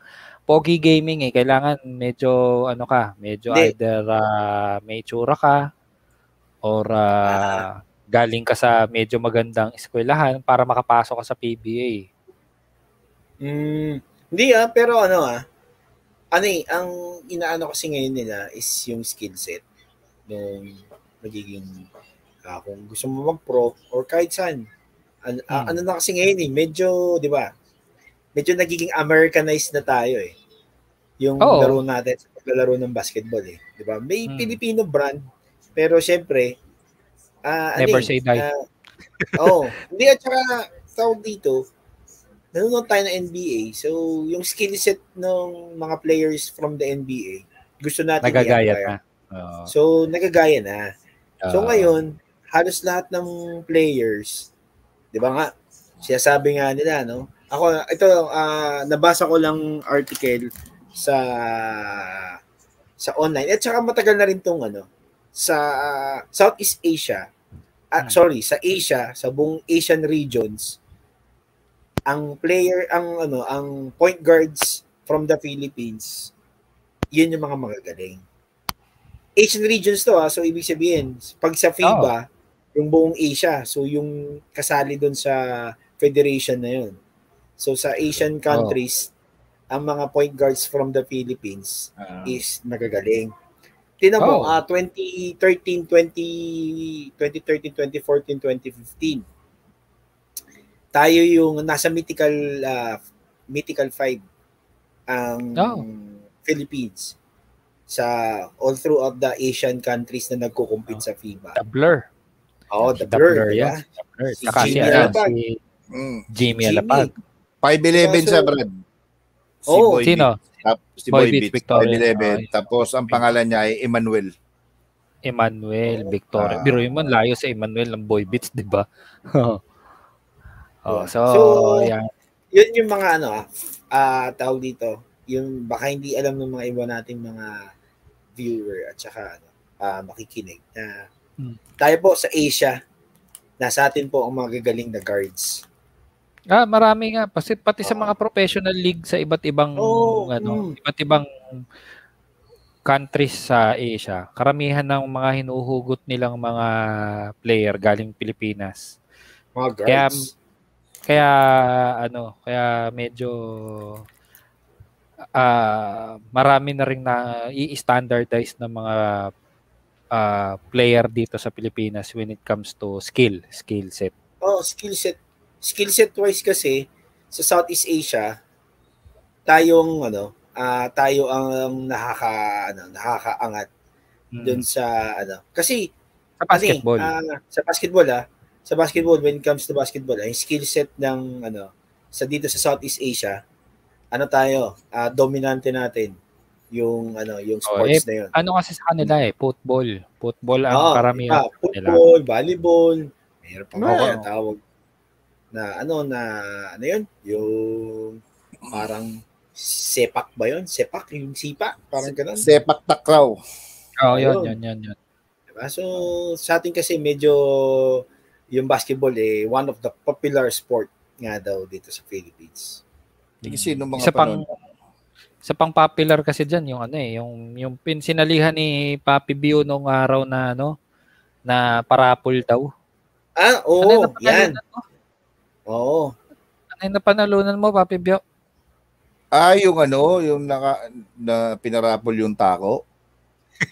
pogi gaming eh. Kailangan medyo ano ka, medyo Hindi. either ah, may tsura ka or ah, galing ka sa medyo magandang eskwelahan para makapasok ka sa PBA. mm, hindi ah, pero ano ah, ano eh, ang inaano kasi ngayon nila is yung skill set nung magiging ah, kung gusto mo mag-pro or kahit saan. Ano, ah, Hmm. ano na kasi ngayon eh, medyo, di ba, medyo nagiging Americanized na tayo eh. Yung Oo. laro natin sa paglalaro ng basketball eh. Di ba? May Hmm. Filipino brand, pero syempre, ano Never eh, say die. ah, Oo. Hindi at saka, tawag dito, nanonood tayo ng NBA. So, yung skill set ng mga players from the NBA, gusto natin Nagagaya na. Oo. So, nagagaya na. So, Oo. ngayon, halos lahat ng players, di ba nga, siya sabi nga nila, no? Ako, ito, ah, nabasa ko lang article sa sa online. At saka matagal na rin tong ano, sa Southeast Asia, Hmm. sorry, sa Asia, sa buong Asian regions, ang player, ang ano, ang point guards from the Philippines, yun yung mga magagaling. Asian regions to ah, so ibig sabihin, pag sa FIBA, yung buong Asia, so yung kasali doon sa federation na yun. So sa Asian countries, ang mga point guards from the Philippines Ah. is nagagaling. Tinan mo, Oh. ah 2013, 20, 2013, 2014, 2015. Tayo yung nasa mythical ah, mythical 5 ang Oh. Philippines sa all throughout the Asian countries na nagko-compete sa FIBA. The blur. Oh, the The blur, blur, ba? The blur. Si Saka si, Jimmy Albag. si Mm. Jimmy Jimmy. Alapag. 5'11 Kaso- siya, Brad. Si Oh, Boy Sino? Si Boy Boy, Beats, Beats, Victoria. 5'11. Ah, Tapos ang pangalan niya ay Emmanuel. Emmanuel, Victoria. Ah. Biro mo, layo sa Emmanuel ng Boy Beats, di ba? oh, so, So, yan. Yun yung mga ano, ah, ah, tawag dito, yung baka hindi alam ng mga iba nating mga viewer at saka ano, ah, makikinig na Hmm. tayo po sa Asia, nasa atin po ang mga gagaling na guards. Ah, marami nga. Pati, pati sa mga professional league sa iba't ibang, Oo, ano, mm. iba't ibang countries sa Asia. Karamihan ng mga hinuhugot nilang mga player galing Pilipinas. Mga guards. kaya ano, kaya medyo ah marami na rin na i-standardize ng mga ah, player dito sa Pilipinas when it comes to skill, skill set. oh, skill set. Skill set wise kasi sa Southeast Asia, tayong ano, ah tayo ang nakaka ano, nakakaangat Mm. dun sa ano. Kasi Sa basketball. Kasi, ah, sa basketball ah, sa basketball when it comes to basketball, yung skill set ng ano sa dito sa Southeast Asia, ano tayo, ah, dominante natin yung ano, yung sports na yun. ano kasi sa kanila eh, football. Football ang Oo, karamihan kanila. football, volleyball, mayroon pang Wow. ako na tawag na ano na ano yun, yung parang sepak ba yun? Sepak, yung sipa, parang ganun. Sepak takraw. Oo, yun, Ayun. yun, yun, yun. Diba? So, sa atin kasi medyo yung basketball eh, one of the popular sport nga daw dito sa Philippines. Kasi nung mga Isa pang isa pang popular kasi diyan yung ano eh, yung yung pinsinalihan ni Papi Bio nung araw na ano na parapol daw. Ah, Ano yung oo, napanalunan yan. mo? Oo. Ano yung napanalunan mo, Papi Bio? Ah, yung ano, yung naka, na pinarapol yung tako.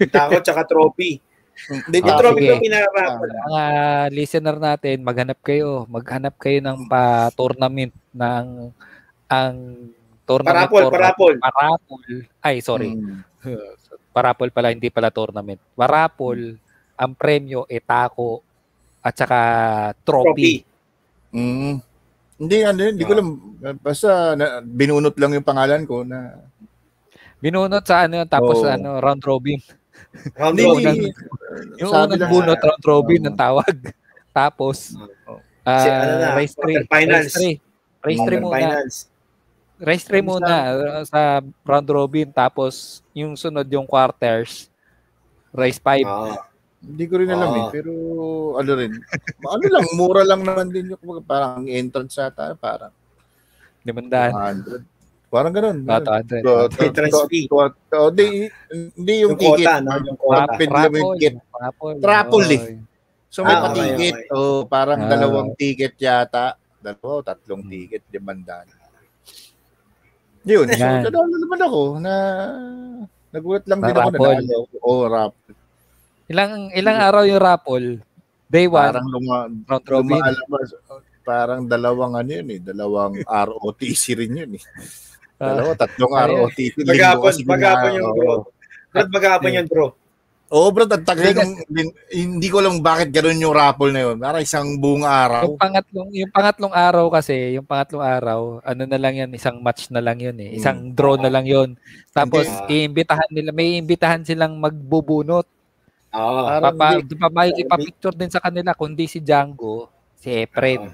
Takot tsaka trophy. Hindi, Ah, tako. trophy sige. ko pinarapol. Mga listener natin, maghanap kayo, maghanap kayo ng pa-tournament ng ang tournament Parapol, format. parapol. Parapol. Ay, sorry. Mm. Parapol pala, hindi pala tournament. Parapol, ang premyo e tako at saka trophy. Trophy. Mm. Hindi, ano yun, hindi ko alam. Basta na, binunot lang yung pangalan ko na Binunot sa ano, tapos Oo. ano, round robin. Round robin. Yung Sabi unang bunot, round robin ang tawag. Tapos, ah, Si ano na, race 3. quarterfinals. Race 3. Race 3 muna. Finals. Race 3 muna uh, sa round robin. Tapos, yung sunod yung quarters. Race 5. Oo. Hindi ko rin alam eh. Oo. Pero ano rin. ano lang, mura lang naman din yung parang entrance ata. Parang Limandaan. 100. Parang ganun. Ah, ganun. 200. To- to- Entrance to- fee. to- to- Hindi hindi yung, ticket. Yung quota. Rapid lang yung ticket. Raffle eh. So may Ah, okay. Oh, parang Ah. dalawang ticket yata. Dalawa o tatlong ticket, limandaan. Yun. So, Yan. nanalo naman ako na nagulat lang din ako na Oh, rap. Ilang ilang araw yung raffle? Day 1, Parang luma, lumalabas. Parang dalawang ano yun eh. Dalawang ROTC rin yun eh. Ah. Dalawa, tatlong. ROTC. Maghapon gina- yung bro. Brad, maghapon yan, bro. Oo, bro, ang tagal din- hindi ko lang bakit ganun yung raffle na yun. Parang isang buong araw. Yung pangatlong yung pangatlong araw kasi, yung pangatlong araw, ano na lang 'yan, isang match na lang 'yun eh. Isang draw na lang 'yun. Tapos Hindi. iimbitahan nila, may iimbitahan silang magbubunot. Oo. Parang Papa, hindi- papa, ipapicture din sa kanila kundi si Django, si Efren.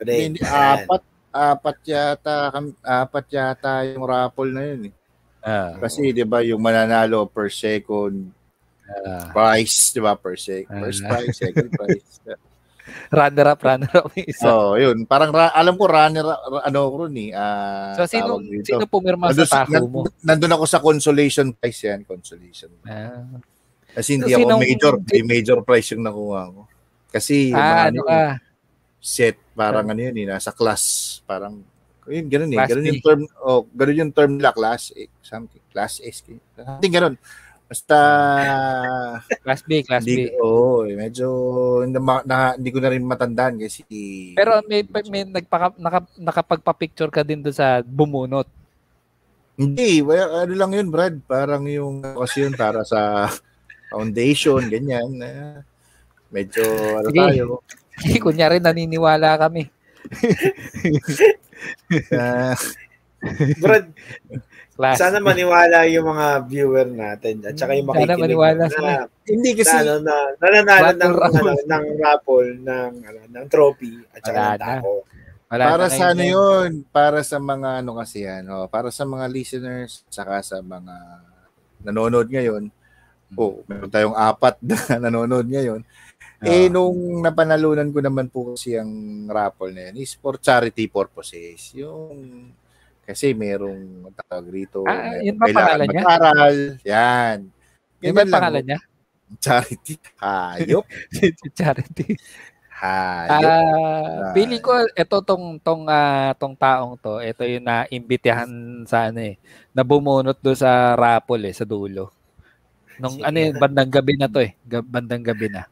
Hindi, apat, apat yata, apat yata yung raffle na yun eh. Ah, Kasi 'di ba yung mananalo per second ah. prize, 'di ba? Per sec, first Ah. prize, second prize. runner up, runner up yung isa. oh, yun. Parang ra- alam ko runner ra- ano ko ron eh. ah, so sino sino pumirma Nandun, sa nan- mo? nandun ako sa consolation prize yan, consolation. Ah, Kasi hindi So, ako sinong- major, hindi major prize yung nakuha ko. Kasi ah, ano ano, ka? set, parang ano yun eh, nasa class, parang yun, ganun eh. Class Ganun yung term, oh, ganun yung term nila, class A, something, class A. Something ganun. Basta, Class B, class hindi, B. oo, eh, medyo, hindi, ma- na, hindi ko na rin matandaan kasi, Pero may may nagpaka, naka, nakapagpa-picture ka din doon sa bumunot. hindi, well, ano lang yun, Brad, parang yung, kasi yun, para sa foundation, ganyan, na medyo, ano Sige. tayo. Kunyari naniniwala kami. Ah, Brad, Class. sana maniwala yung mga viewer natin at saka yung Sana makikinig maniwala na, sila. hindi na, kasi ano, na, nananalo ng, Raffle, ano, ng raffle, ng, ano, ng trophy at saka Wala ng na. tako. Wala para na sa ano yun, para sa mga ano kasi yan, oh, para sa mga listeners, saka sa mga nanonood ngayon. Oh, meron tayong apat na nanonood ngayon. Eh, Oo. nung napanalunan ko naman po kasi ang raffle na yan is for charity purposes. Yung, kasi merong tawag rito, Ah, yun ba pangalan niya? mag-aral. Yan. Ganyan ba pangalan niya? Charity. Hayop. Charity. Hayop. Ah, pili ko ito tong tong ah, tong taong to, ito yung naimbitahan sa ano eh, na bumunot do sa raffle eh sa dulo. Nung ano yun, bandang gabi na to eh, bandang gabi na.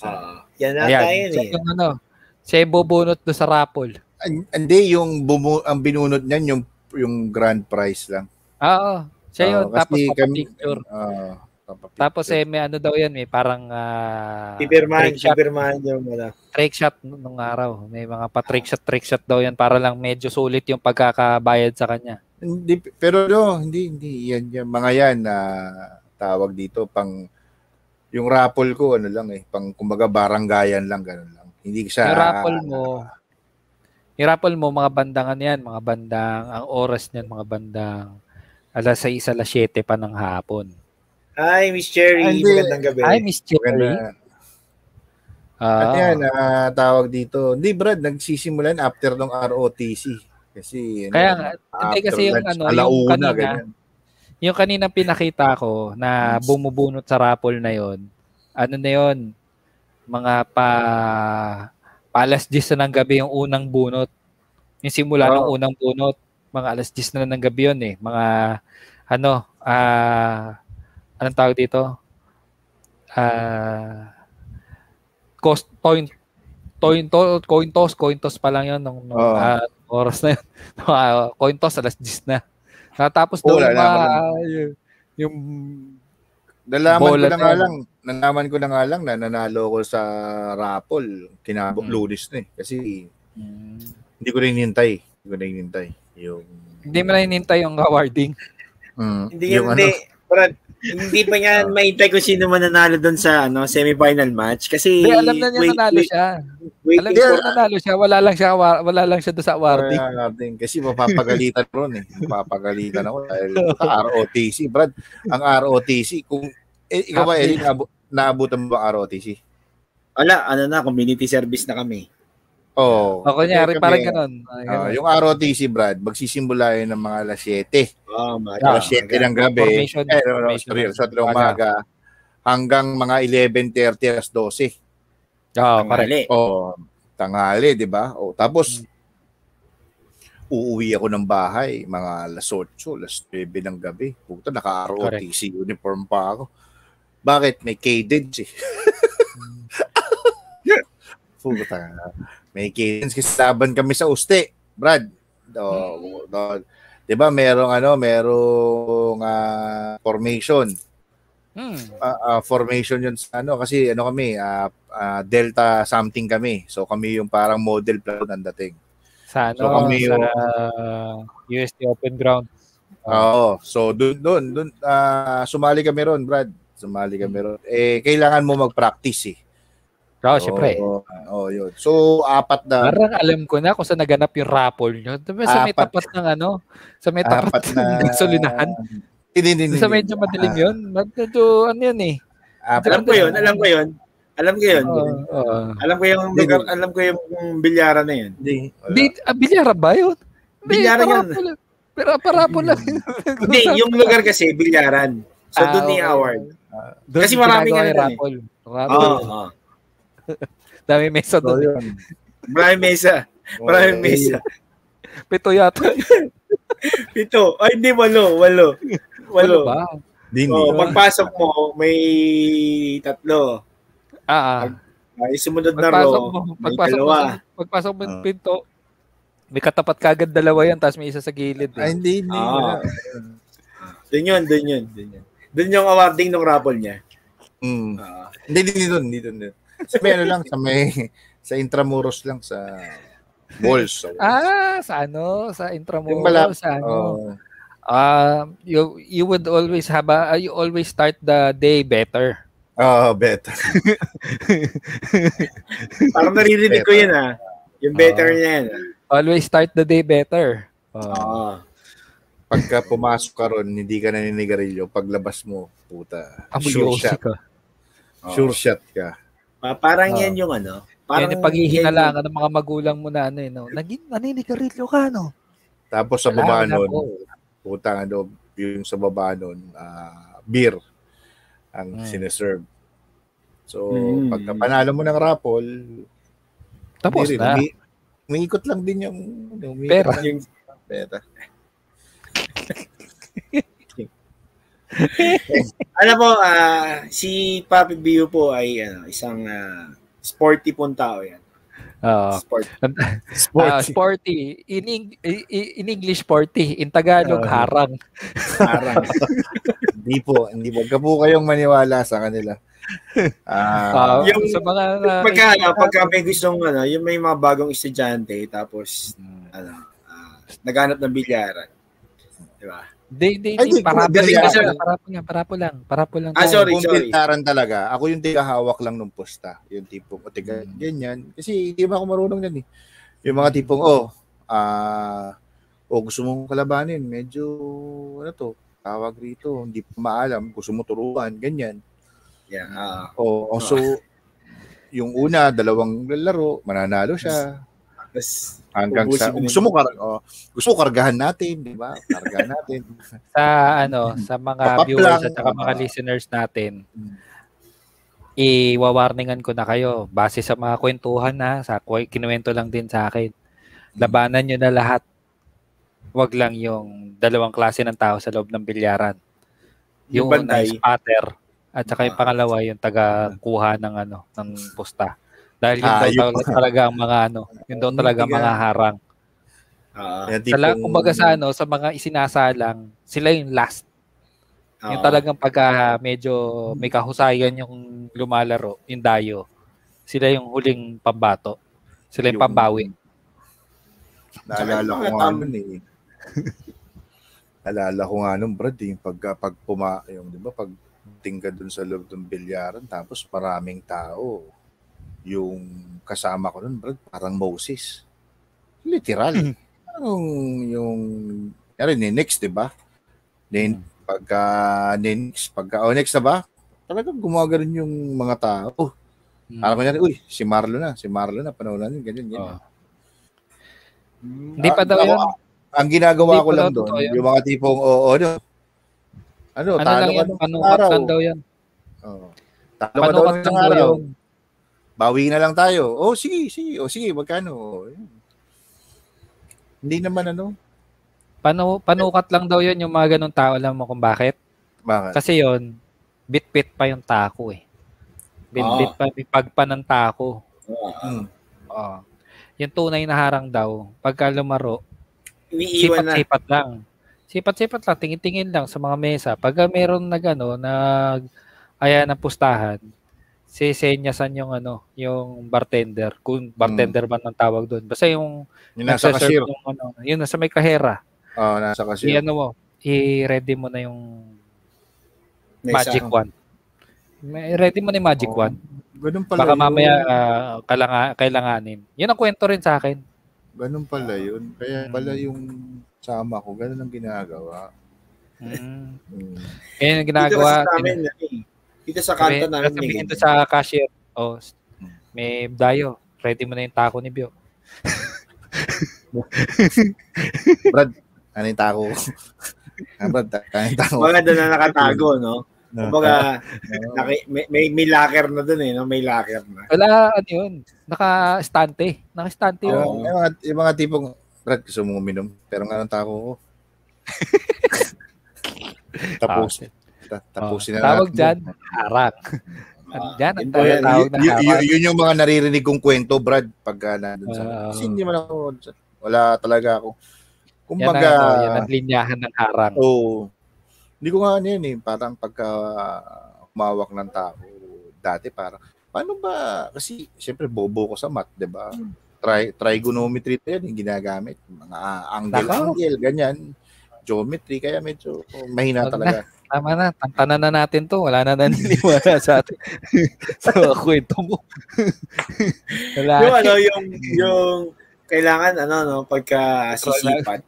Ah, yan na Ayan, tayo siya eh. yung ano, siya yung bubunot do sa raffle. Hindi, yung bumu- ang binunot niyan, yung, yung grand prize lang. Oo, siya yun. Oo, tapos kasi kami- picture. Oo, papapicture. Tapos eh, may ano daw yan, may parang uh, Pipirmahan, pipirmahan yung ano. trick shot nung araw. May mga pa-trick shot, trick shot daw yan para lang medyo sulit yung pagkakabayad sa kanya. Hindi, pero no, hindi, hindi. Yan, yan, mga yan na tawag dito, pang, yung raffle ko, ano lang eh, pang, kumbaga, baranggayan lang, ganun lang. Hindi siya, Yung raffle mo, yung raffle mo, mga bandang ano yan, mga bandang, ang oras niyan, mga bandang alas 6, alas 7 pa ng hapon. Hi, Miss Cherry. Hindi. Magandang gabi. Ay, Miss Cherry. maganda. Ah, At yan, ah, tawag dito. Hindi, Brad, nagsisimulan after ng ROTC. Kasi, ano, Kaya hindi kasi yung lunch, ano, yung kanina, ganyan. Yung kanina pinakita ko na bumubunot sa raffle na yon ano na yon mga pa, alas 10 na ng gabi yung unang bunot. Yung simula ng Oo. unang bunot, mga alas 10 na ng gabi yun eh. Mga, ano, ah, anong tawag dito? Ah, cost, coin, coin, to, coin toss, coin toss pa lang yun nung, nung Oo. ah, oras na. Ah, coin toss, alas 10 na. Natapos daw wala yung, yung, yung Nalaman Bola ko na nga lang, nalaman ko na nga lang na nanalo ko sa raffle. Kinabok Hmm. lunes na eh. Kasi hindi ko rin hinintay. Hindi ko rin hinintay. Yung, hindi mo na hinintay yung awarding. mm, Hindi yung hindi. Brad, hindi pa niya maintay kung sino man nanalo doon sa ano semifinal match kasi Hindi, alam na niya wait- nanalo wait- siya. waiting Alam niya nanalo siya. Wala lang siya, wa- wala lang siya doon sa awarding. Kaya natin, kasi mapapagalitan ron eh. Mapapagalitan ako dahil sa ROTC. Brad, ang ROTC, kung, eh, ikaw ba, naabu- naabutan mo ba ang ROTC? Wala, ano na, community service na kami. Oo. O kunyari, Kami, parang ganun. Ah, ganun. yung ROTC, Brad, magsisimula yun ng mga alas 7. Oh, my Alas 7 ng gabi. Formation, eh, no, no, sorry, sa umaga. Hanggang mga 11.30 alas 12. Oo, correct. Mali. Oh, tanghali, di ba? Oh, tapos uuwi ako ng bahay, mga alas 8, alas 9 ng gabi. Puta, naka-ROTC uniform pa ako. Bakit? May cadence eh. Puta, may cadence kasi laban kami sa uste, Brad. Do, do, 'Di ba merong ano, merong ah, formation. Hmm. Ah, ah, formation yun sa ano kasi ano kami, ah, ah, Delta something kami. So kami yung parang model platoon ang dating. Sa ano, So, kami sa yung- UST Open Ground. Oo. So doon doon doon ah, sumali kami ron, Brad. Sumali kami ron. Eh kailangan mo mag-practice eh. Oo, oh, syempre. Oo, oh, yun. So apat na Parang alam ko na kung saan naganap yung raffle nyo. Diba sa may Apat. tapat ng ano? Sa may tapat apat na ng solinahan. Hindi, hindi, hindi. Sa medyo madilim yun. Medyo ano yun eh. Apat Alam ko yun, alam ko yun. Alam ko yun. Oo, oo. Alam ko yung Hindi. alam ko yung bilyara na yun. Hindi. ah, bilyara ba yun? Bilyara yun. Pero parapol lang. Hindi, yung lugar kasi bilyaran. So Ah, doon ni. Doon Kasi ano yung dun eh. raffle. Oo. Oh, Dami mesa So, doon. yun. Maraming mesa. Maraming Okay. mesa. Pito yata. Pito. Ay, hindi, walo. Walo. Walo Walo. ba? Hindi. Oh, pagpasok mo, may tatlo. Ah, ah. Ay, sumunod na row, mo, pagpasok mo, dalawa. sa- pagpasok mo Ah. sa pinto, may katapat kagad dalawa yan, tapos may isa sa gilid. Ay, Eh. hindi, hindi. Ah. wala. Doon yun, doon yun, doon yun. Doon yung awarding ng raffle niya. Mm. Ah. Hindi, hindi, hindi doon, hindi doon. Sa may ano lang, sa may, sa Intramuros lang, sa, Malls. sa. Ah, sa ano, sa Intramuros, malap- sa ano. Oo. Ah, you you would always have a, you always start the day better. Oo, better. Parang naririnig ko yun ah. Yung better Oo. niya yan. ah. Always start the day better. Oh. Oo. Pagka pumasok ka ron, hindi ka naninigarilyo. Paglabas mo, puta. Amoy Sure shot. ka. Sure shot ka. Pa- parang Oo. yan yung ano. Parang Parang yung paghihinalangan ng mga magulang mo na ano, eh, no? Naging naninigarilyo ka, no? Tapos sa baba nun, po. puta ano, yung sa baba nun, ah, beer ang Mm. sineserve. So, Mm. pagka panalo mo ng raffle, Tapos rin. na. Umi- umiikot lang din yung umiikot Pera. yung pera. Alam mo, ah, si Papi Bio po ay ano, isang ah, sporty pong tao yan. Oo. Sport. Ah, sporty. In, in English, sporty. In Tagalog, Oo. harang. Parang. hindi po, hindi po. Huwag ka po kayong maniwala sa kanila. Ah, Ah, Yung- sa mga na- pagka, ano, pagka may gustong, ano, yung may mga bagong estudyante, tapos, ano, ah, naghanap ng bilyaran. Di ba? Di, di, Ay, di, parapo galing lang, kasi- parapo lang, parapo lang, parapo lang. Ah, tayo. sorry. biltaran talaga, ako yung tiga-hawak lang ng posta. Yung tipong, o tiga, Mm. ganyan. Kasi hindi ba ako marunong yan eh. Yung mga tipong, oh, ah, oh, gusto mong kalabanin, medyo, ano to, tawag rito, hindi pa maalam, gusto mo turuan, ganyan. Yeah. ah. Oh, oh, so, yung una, dalawang laro, mananalo siya. Tapos, Hanggang sa, na gusto mo, kar oh, gusto mo kargahan natin, di ba? Kargahan natin. Sa, ano, sa mga Papap viewers at saka mga Ah. listeners natin, Mm. iwawarningan ko na kayo base sa mga kwentuhan na sa kinuwento lang din sa akin. Labanan nyo na lahat. Wag lang yung dalawang klase ng tao sa loob ng bilyaran. Yung, Yung una, bantay. yung spotter at saka yung Ah. pangalawa yung taga kuha ng ano ng posta. Dahil yun Ah, daw tal- talaga ang mga ano, yun daw Yung talaga tiga- mga harang. ah, Yan, Sa la- tipong- kumbaga sa ano, sa mga isinasalang, sila yung last. Yung ah, talagang pagka medyo may kahusayan yung lumalaro, yung dayo. Sila yung huling pambato. Sila yung Yung- pambawi. Naalala ko Mga nga nun eh. Naalala ko nga nun, Brad, eh, yung pagka, pag puma, yung, di ba, pag tingka dun sa loob ng bilyaran, tapos maraming tao. Yung kasama ko nun, Brad, parang Moses. Literal. yung, yung, yan rin, next, di ba? Then, pagka, next, pagka, oh, next na ba? Talagang gumawa rin yung mga tao. Hmm. Parang kunyari, uy, si Marlo na, si Marlo na, panahon na yun, ganyan, ganyan. Oh. Hindi pa Ah, daw ako, yun. Ang ginagawa Hindi ko pa lang daw doon, yung mga tipong, oo, oh, ano, ano, Ano talo ka nung araw. lang daw yan. Oo. Talo ka daw ng daw araw. yun. Bawi na lang tayo. Oh, sige, sige. Oh, sige, magkano? Oh. Hindi naman ano. Panu, panukat lang daw yun yung mga ganun tao. Alam mo kung bakit? Bakit? Kasi yon bit-bit pa yung tako eh. Bit-bit pa, may pagpa ng tako. ah, Hmm. Oo. Yung tunay na harang daw, pagka lumaro, iniiwan na. sipat-sipat lang. Sipat-sipat lang, tingin-tingin lang sa mga mesa. Pag meron nag ano, nag aya ng pustahan, sisenyasan yung ano, yung bartender, kung bartender man ang tawag doon. Basta yung Yung nasa cashier. ng ano, yun nasa may kahera. Oo, nasa cashier. I-ano mo, i-ready mo na yung May magic isa. wand. May ready mo na yung magic Oo. wand. Ganun pala Baka yun. mamaya ah, kalanga, kailanganin. Yun ang kwento rin sa akin. Ganun pala yun. Kaya Mm. pala yung sama ko, ganun ang ginagawa. Mm. Hmm. Yan ang Dito ginagawa. kasi sa amin, dito sa kanto Sabi- namin. sabihin ganyan. sa cashier, oh, may dayo. Ready mo na yung taco ni Bio. Brad, ano yung tako ko? ah, Brad, ano yung tako ko? Mga doon na nakatago, no? No. Kumbaga, naki, may, may, may locker na doon eh, no? May locker na. Wala, ano yun, naka-stante. Naka-stante yun. Oo, yung, mga, yung mga tipong, Brad, gusto mong uminom, pero nga ng tako ko. Tapos, ta- tapusin na Ah, Tawag natin. dyan, harang. Ah, Yan ang yun yan. tawag na Y- y- harang. yun yung mga naririnig kong kwento, Brad, pagka nandun sa... Ah. Kasi hindi man ako, wala talaga ako. Yan Kumbaga, ang, ano, yan ang linyahan ng harang. oh, hindi ko nga ano yun eh, parang pagka umawak ng tao, dati parang, paano ba, kasi siyempre bobo ko sa math, di ba? tri- trigonometry to yan yung ginagamit. Mga ah, angle, Nako. angle, ganyan. Geometry, kaya medyo mahina Wag talaga. Tama na, tantanan na natin to. Wala na naniniwala sa atin. sa kwento mo. Wala. Yung ano, yung, yung kailangan, ano, no, pagka sisipat,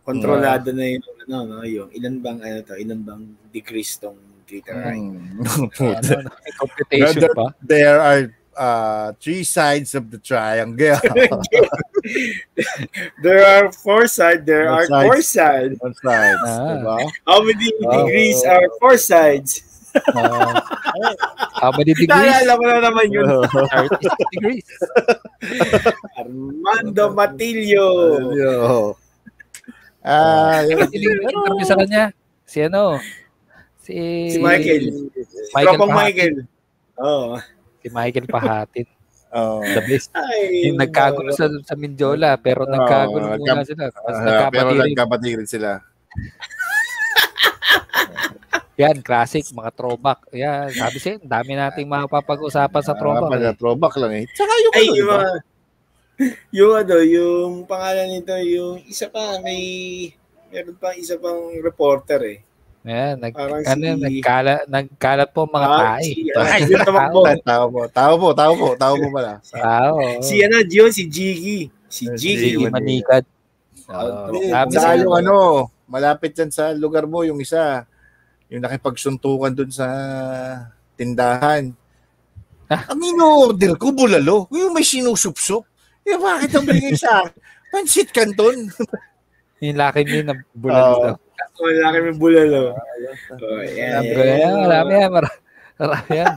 kontrolado na yung, ano, no, yung ilan bang, ano to, ilan bang degrees tong glitterite. Hmm. ano, computation pa. There are uh, three sides of the triangle. there are four sides, there Four are sides. four sides. One side, Ah. diba? How many Oh. degrees are four sides? Uh, how many degrees? Naalala ko na naman yun. 36 degrees. Armando Matillo. Yo. Ah, yun. Sino yung interview sa kanya? Si ano? Si, Si Michael. Michael Tropang. Michael. Oh. Si Michael Pahatin. Oh. The best. Ay, Yung nagkagulo sa, sa Mindiola, pero nagkagulo muna nagka- sila. Tapos Ah, pero nagkapatid. nagkapatid rin sila. Yan, classic, mga throwback. Yan, sabi siya, ang dami nating mapapag-usapan sa Ah, throwback. pala, eh. throwback lang eh. Tsaka yung Ay, ano, yung diba? yung ano, yung pangalan nito, yung isa pa, may, meron pa isa pang reporter eh. Yan, nag, Parang ano, si- nagkalat, nagkalat po mga Ah, tae. si, ay, yung tumakbo. Tao mo, tao mo, tao mo, tao mo pala. Tao. Si ano, Dion, si Jiggy. Si Jiggy. Ah, Oo, hindi. sabi Saka siya, yung ano, malapit yan sa lugar mo, yung isa, yung nakipagsuntukan dun sa tindahan. Ah. Ang in-order ko, bulalo. Yung may sinusupsop. Eh, bakit ang binigay sa akin? Pansit Canton. yung laki din na bulan Oo. Daw. Wala kami bulalo. Oh, yan, yan. yan, marami yan, mara- marami yan.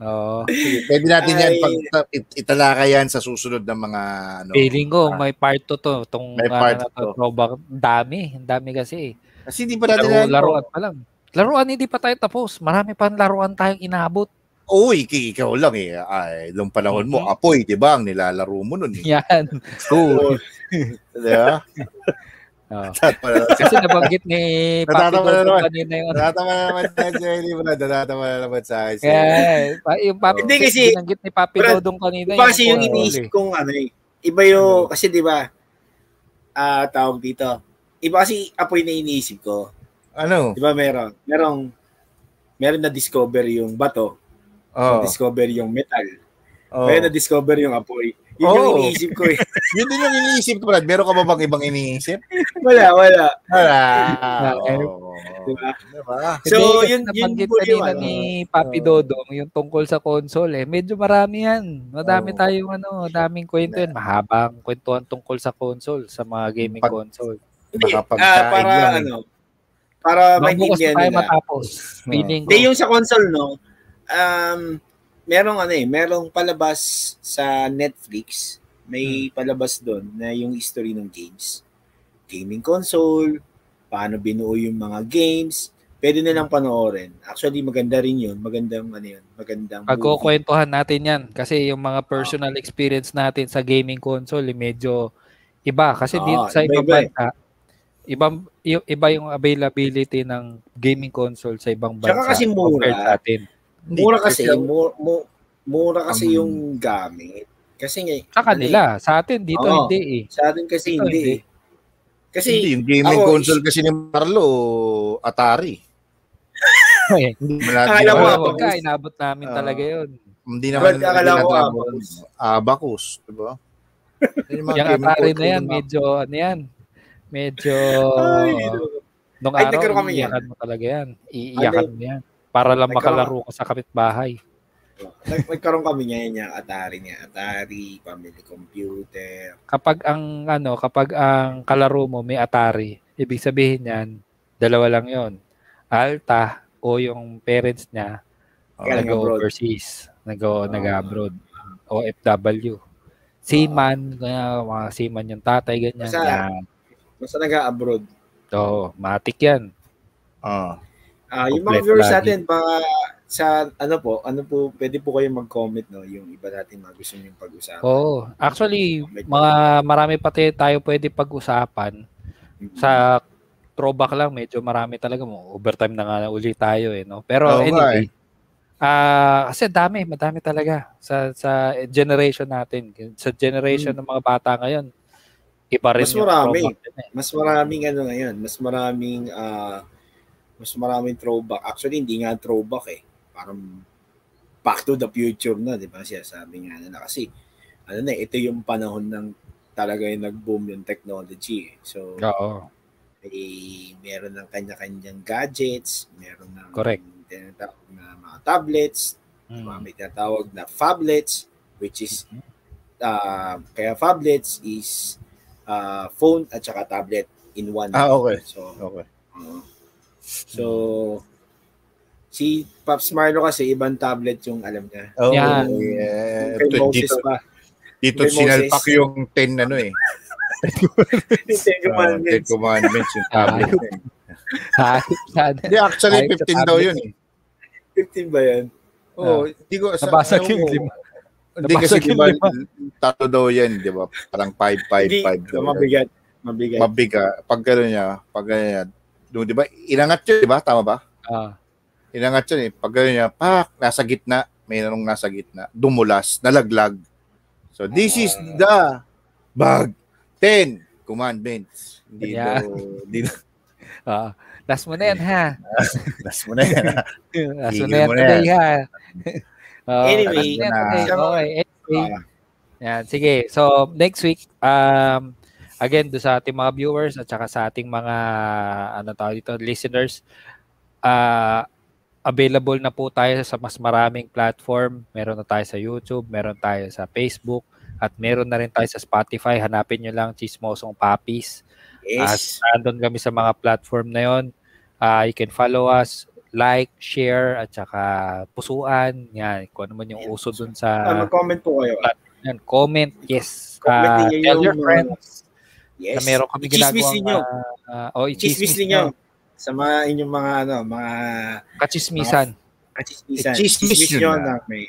Oo. Pwede natin yan, pag, it- italaka yan sa susunod ng mga, ano, Feeling ko, ah. may part 2 to. Tong, May part ano, to, throwback. Ang dami. Ang dami kasi. kasi hindi pa natin Laro, alam. laruan pa lang. Laruan, hindi pa tayo tapos. Marami pa laruan tayong inabot. Uy, ikaw lang eh. Ay, nung panahon mo, Mhm. apoy, di ba? Ang nilalaro mo nun eh. Yan. Cool. Di ba? Natatawa Kasi nabanggit ni Papi na naman. kanina yun. natatawa na naman sa Jelly mo na. Natatawa na naman sa akin. Kaya, pa- yung Papi, Hindi kasi- binanggit ni Papi Brad, Dodong kanina. Iba kasi yung iniisip eh. kong ano eh. Iba yung, kasi di ba, ah tawag dito. Iba kasi apoy na iniisip ko. Ano? Di ba meron? Merong, meron na discover yung bato. Oh. discover yung metal. oh. Meron na discover yung apoy. Yun Oo. yung iniisip ko eh. Yun din yung iniisip ko, Brad. Meron ka ba bang ibang iniisip? wala, wala. Wala. eh. Oo. Diba? Diba? So, yun- yun po yung ano. ni Papi. Dodong, yung tungkol sa console eh. Medyo marami yan. Madami Oo. tayong ano, daming kwento yan. Mahabang kwentuhan tungkol sa console, sa mga gaming Pag- console. Hindi, ah, para lang. ano, para maintindihan na tayo nila. matapos. Hmm. Feeling ko. Hindi, yung sa console, no, um, merong ano eh, merong palabas sa Netflix, may palabas doon na yung history ng games. Gaming console, paano binuo yung mga games, pwede nilang panoorin. Actually, maganda rin yun. Magandang, ano yun, magandang. Pagkukwentuhan natin yan. Kasi yung mga personal experience natin sa gaming console, eh, medyo iba. Kasi Oo, dito sa ibang iba-iba eh. bansa, ibang, y- iba yung availability ng gaming console sa ibang bansa. Tsaka kasi mura. compared sa atin. Hindi, Mura kasi, kasi- mu- mu- mura kasi Um, yung gamit. Kasi nga, Sa ano kanila. Sa atin, dito Oo. hindi eh. eh, sa atin kasi Ito, hindi. hindi. eh. Kasi, Hindi, yung gaming ako, console kasi ni Marlo, Atari. Eh, Hindi mo natin Akala Wala, alam. wag ka, inabot namin Ah. talaga yun. Hindi naman Brad, akala ko Abacus. Abacus, di ba? Yun yung Atari na yan, medyo, ano yan, medyo, ay, nung Ay, araw, iiyakan mo talaga yan. Iiyakan mo yan. Para lang Nagkaroon- makalaro ka sa kapitbahay. Nag- nagkaroon kami ngayon niya Atari niya. Atari, family computer. Kapag ang, ano, kapag ang kalaro mo may Atari, ibig sabihin yan, dalawa lang yon Alta o yung parents niya Galing nag-overseas, nag- nag-abroad, OFW. Seaman, kaya mga seaman yung tatay, ganyan. Basta- yan. Basta nag-abroad. Oo, matik yan. Ah. Ah, yung mga viewers lagi. natin, baka sa ano po, ano po, pwede po kayo mag-comment no, yung iba natin mga gusto nyo pag-usapan. Oo. Actually, mga marami pati tayo pwede pag-usapan. Sa throwback lang, medyo marami talaga mo. Overtime na nga uli tayo eh, no? Pero nga anyway, Ah, kasi dami, madami talaga sa sa generation natin. Sa generation ng mga bata ngayon, iba rin Mas marami. throwback din eh. Mas maraming ano ngayon, mas maraming ah mas maraming throwback. Actually, hindi nga throwback eh. Parang back to the future na, di ba? Siya sabi nga nila. Kasi, ano na, eh, ito yung panahon ng talaga yung nag-boom yung technology. eh. So, Oo. eh, meron ng kanya-kanyang gadgets, meron ng Correct. tinatawag na mga tablets, Mm. mga may tinatawag na phablets, which is, uh, kaya phablets is uh, phone at saka tablet in one. Ah, okay. So, Okay. oo. So, si Pops Marlo kasi ibang tablet yung alam niya. Oh, Yan. yeah. Kay Ito, Moses dito, pa. dito Kay sinalpak Moses. yung 10 ano eh. Ten 10 Commandments. commandments yung tablet. Hindi, actually, Ayos sa 15 daw yun eh. 15 ba yan? Oo, hindi ko sa Nabasag ano yung lima. Hindi kasi Nabasag di yung ba lima. tatlo daw yan, di ba? Parang 5 5 Hindi, 5 daw. yan. mabigat. Mabigat. Mabiga. Pag gano'n niya, pag gano'n doon, di ba? Inangat yun, di ba? Tama ba? Ah, Inangat yun eh. Pag gano'n niya, pak, nasa gitna, may nanong nasa gitna, dumulas, nalaglag. So, this is the bag 10 commandments. Hindi Yan. daw, hindi daw, ah. last mo na yan, ha? last mo na yan. ha? last mo na yan today, ha? Oh, Anyway, na. Okay, anyway. Ah. Yan, sige. So, next week, um, again, do sa ating mga viewers at saka sa ating mga, ano tawag dito, listeners, uh, available na po tayo sa mas maraming platform. Meron na tayo sa YouTube, meron tayo sa Facebook, at meron na rin tayo sa Spotify. Hanapin nyo lang Chismosong Papis. Yes. At nandun kami sa mga platform na yon. Ah, you can follow us, like, share, at saka pusuan. Yan, kung ano man yung uso dun sa mag-comment po kayo. yan, comment, yes. Comment ninyo tell your friends Yes. na meron kami ginagawa. ninyo. Uh, oh, Chismis i-chismis ninyo. Sa mga inyong mga ano, mga Kachismisan. kachismisan. I-chismis Chismis yun nyo na. na may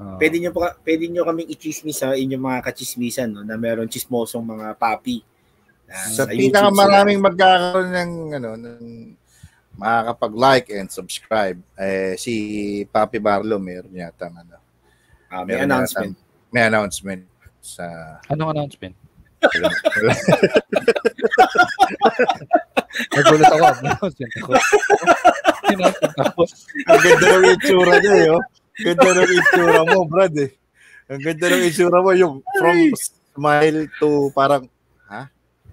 Oh. Pwede nyo pa pwede nyo kaming i-chismis sa inyong mga kachismisan no na meron chismosong mga papi. na Sa YouTube pinakamaraming magkakaroon ng, ano, ng makakapag-like and subscribe, eh, si Papi Barlo, meron yata, ano. Ah, may meron announcement. yata- may announcement sa Anong announcement? Nagulat ako. Ako. Ang ganda ng itsura niya, eh, oh. Ganda ng itsura mo, Brad, eh. Ang ganda ng itsura mo, yung from smile to parang, ha?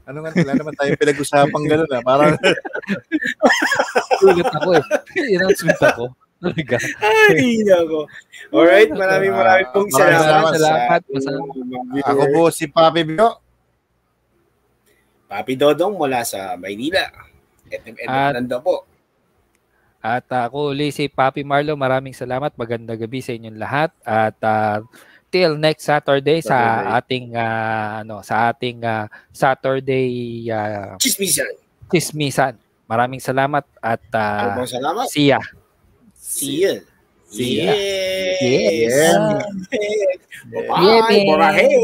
Ano nga, wala naman tayong pinag-usapang gano'n, ah. Parang, Nagulat ako eh. Announcement ako. Talaga. Ay, nako. Alright, maraming maraming pong salamat. salamat. sa Salamat. viewers. ako po si Papi Bio. Papi Dodong mula sa Maynila. FM At- Nando po. At uh, ako uli si Papi Marlo. Maraming salamat. Magandang gabi sa inyong lahat. At ah, till next Saturday, sa Saturday. ating ah, ano sa ating ah, Saturday ah, Chismisan. Chismisan. Maraming salamat at Maraming salamat. see ya. See you. See ya. Yes. Yes. Yeah. Bye-bye. Yeah.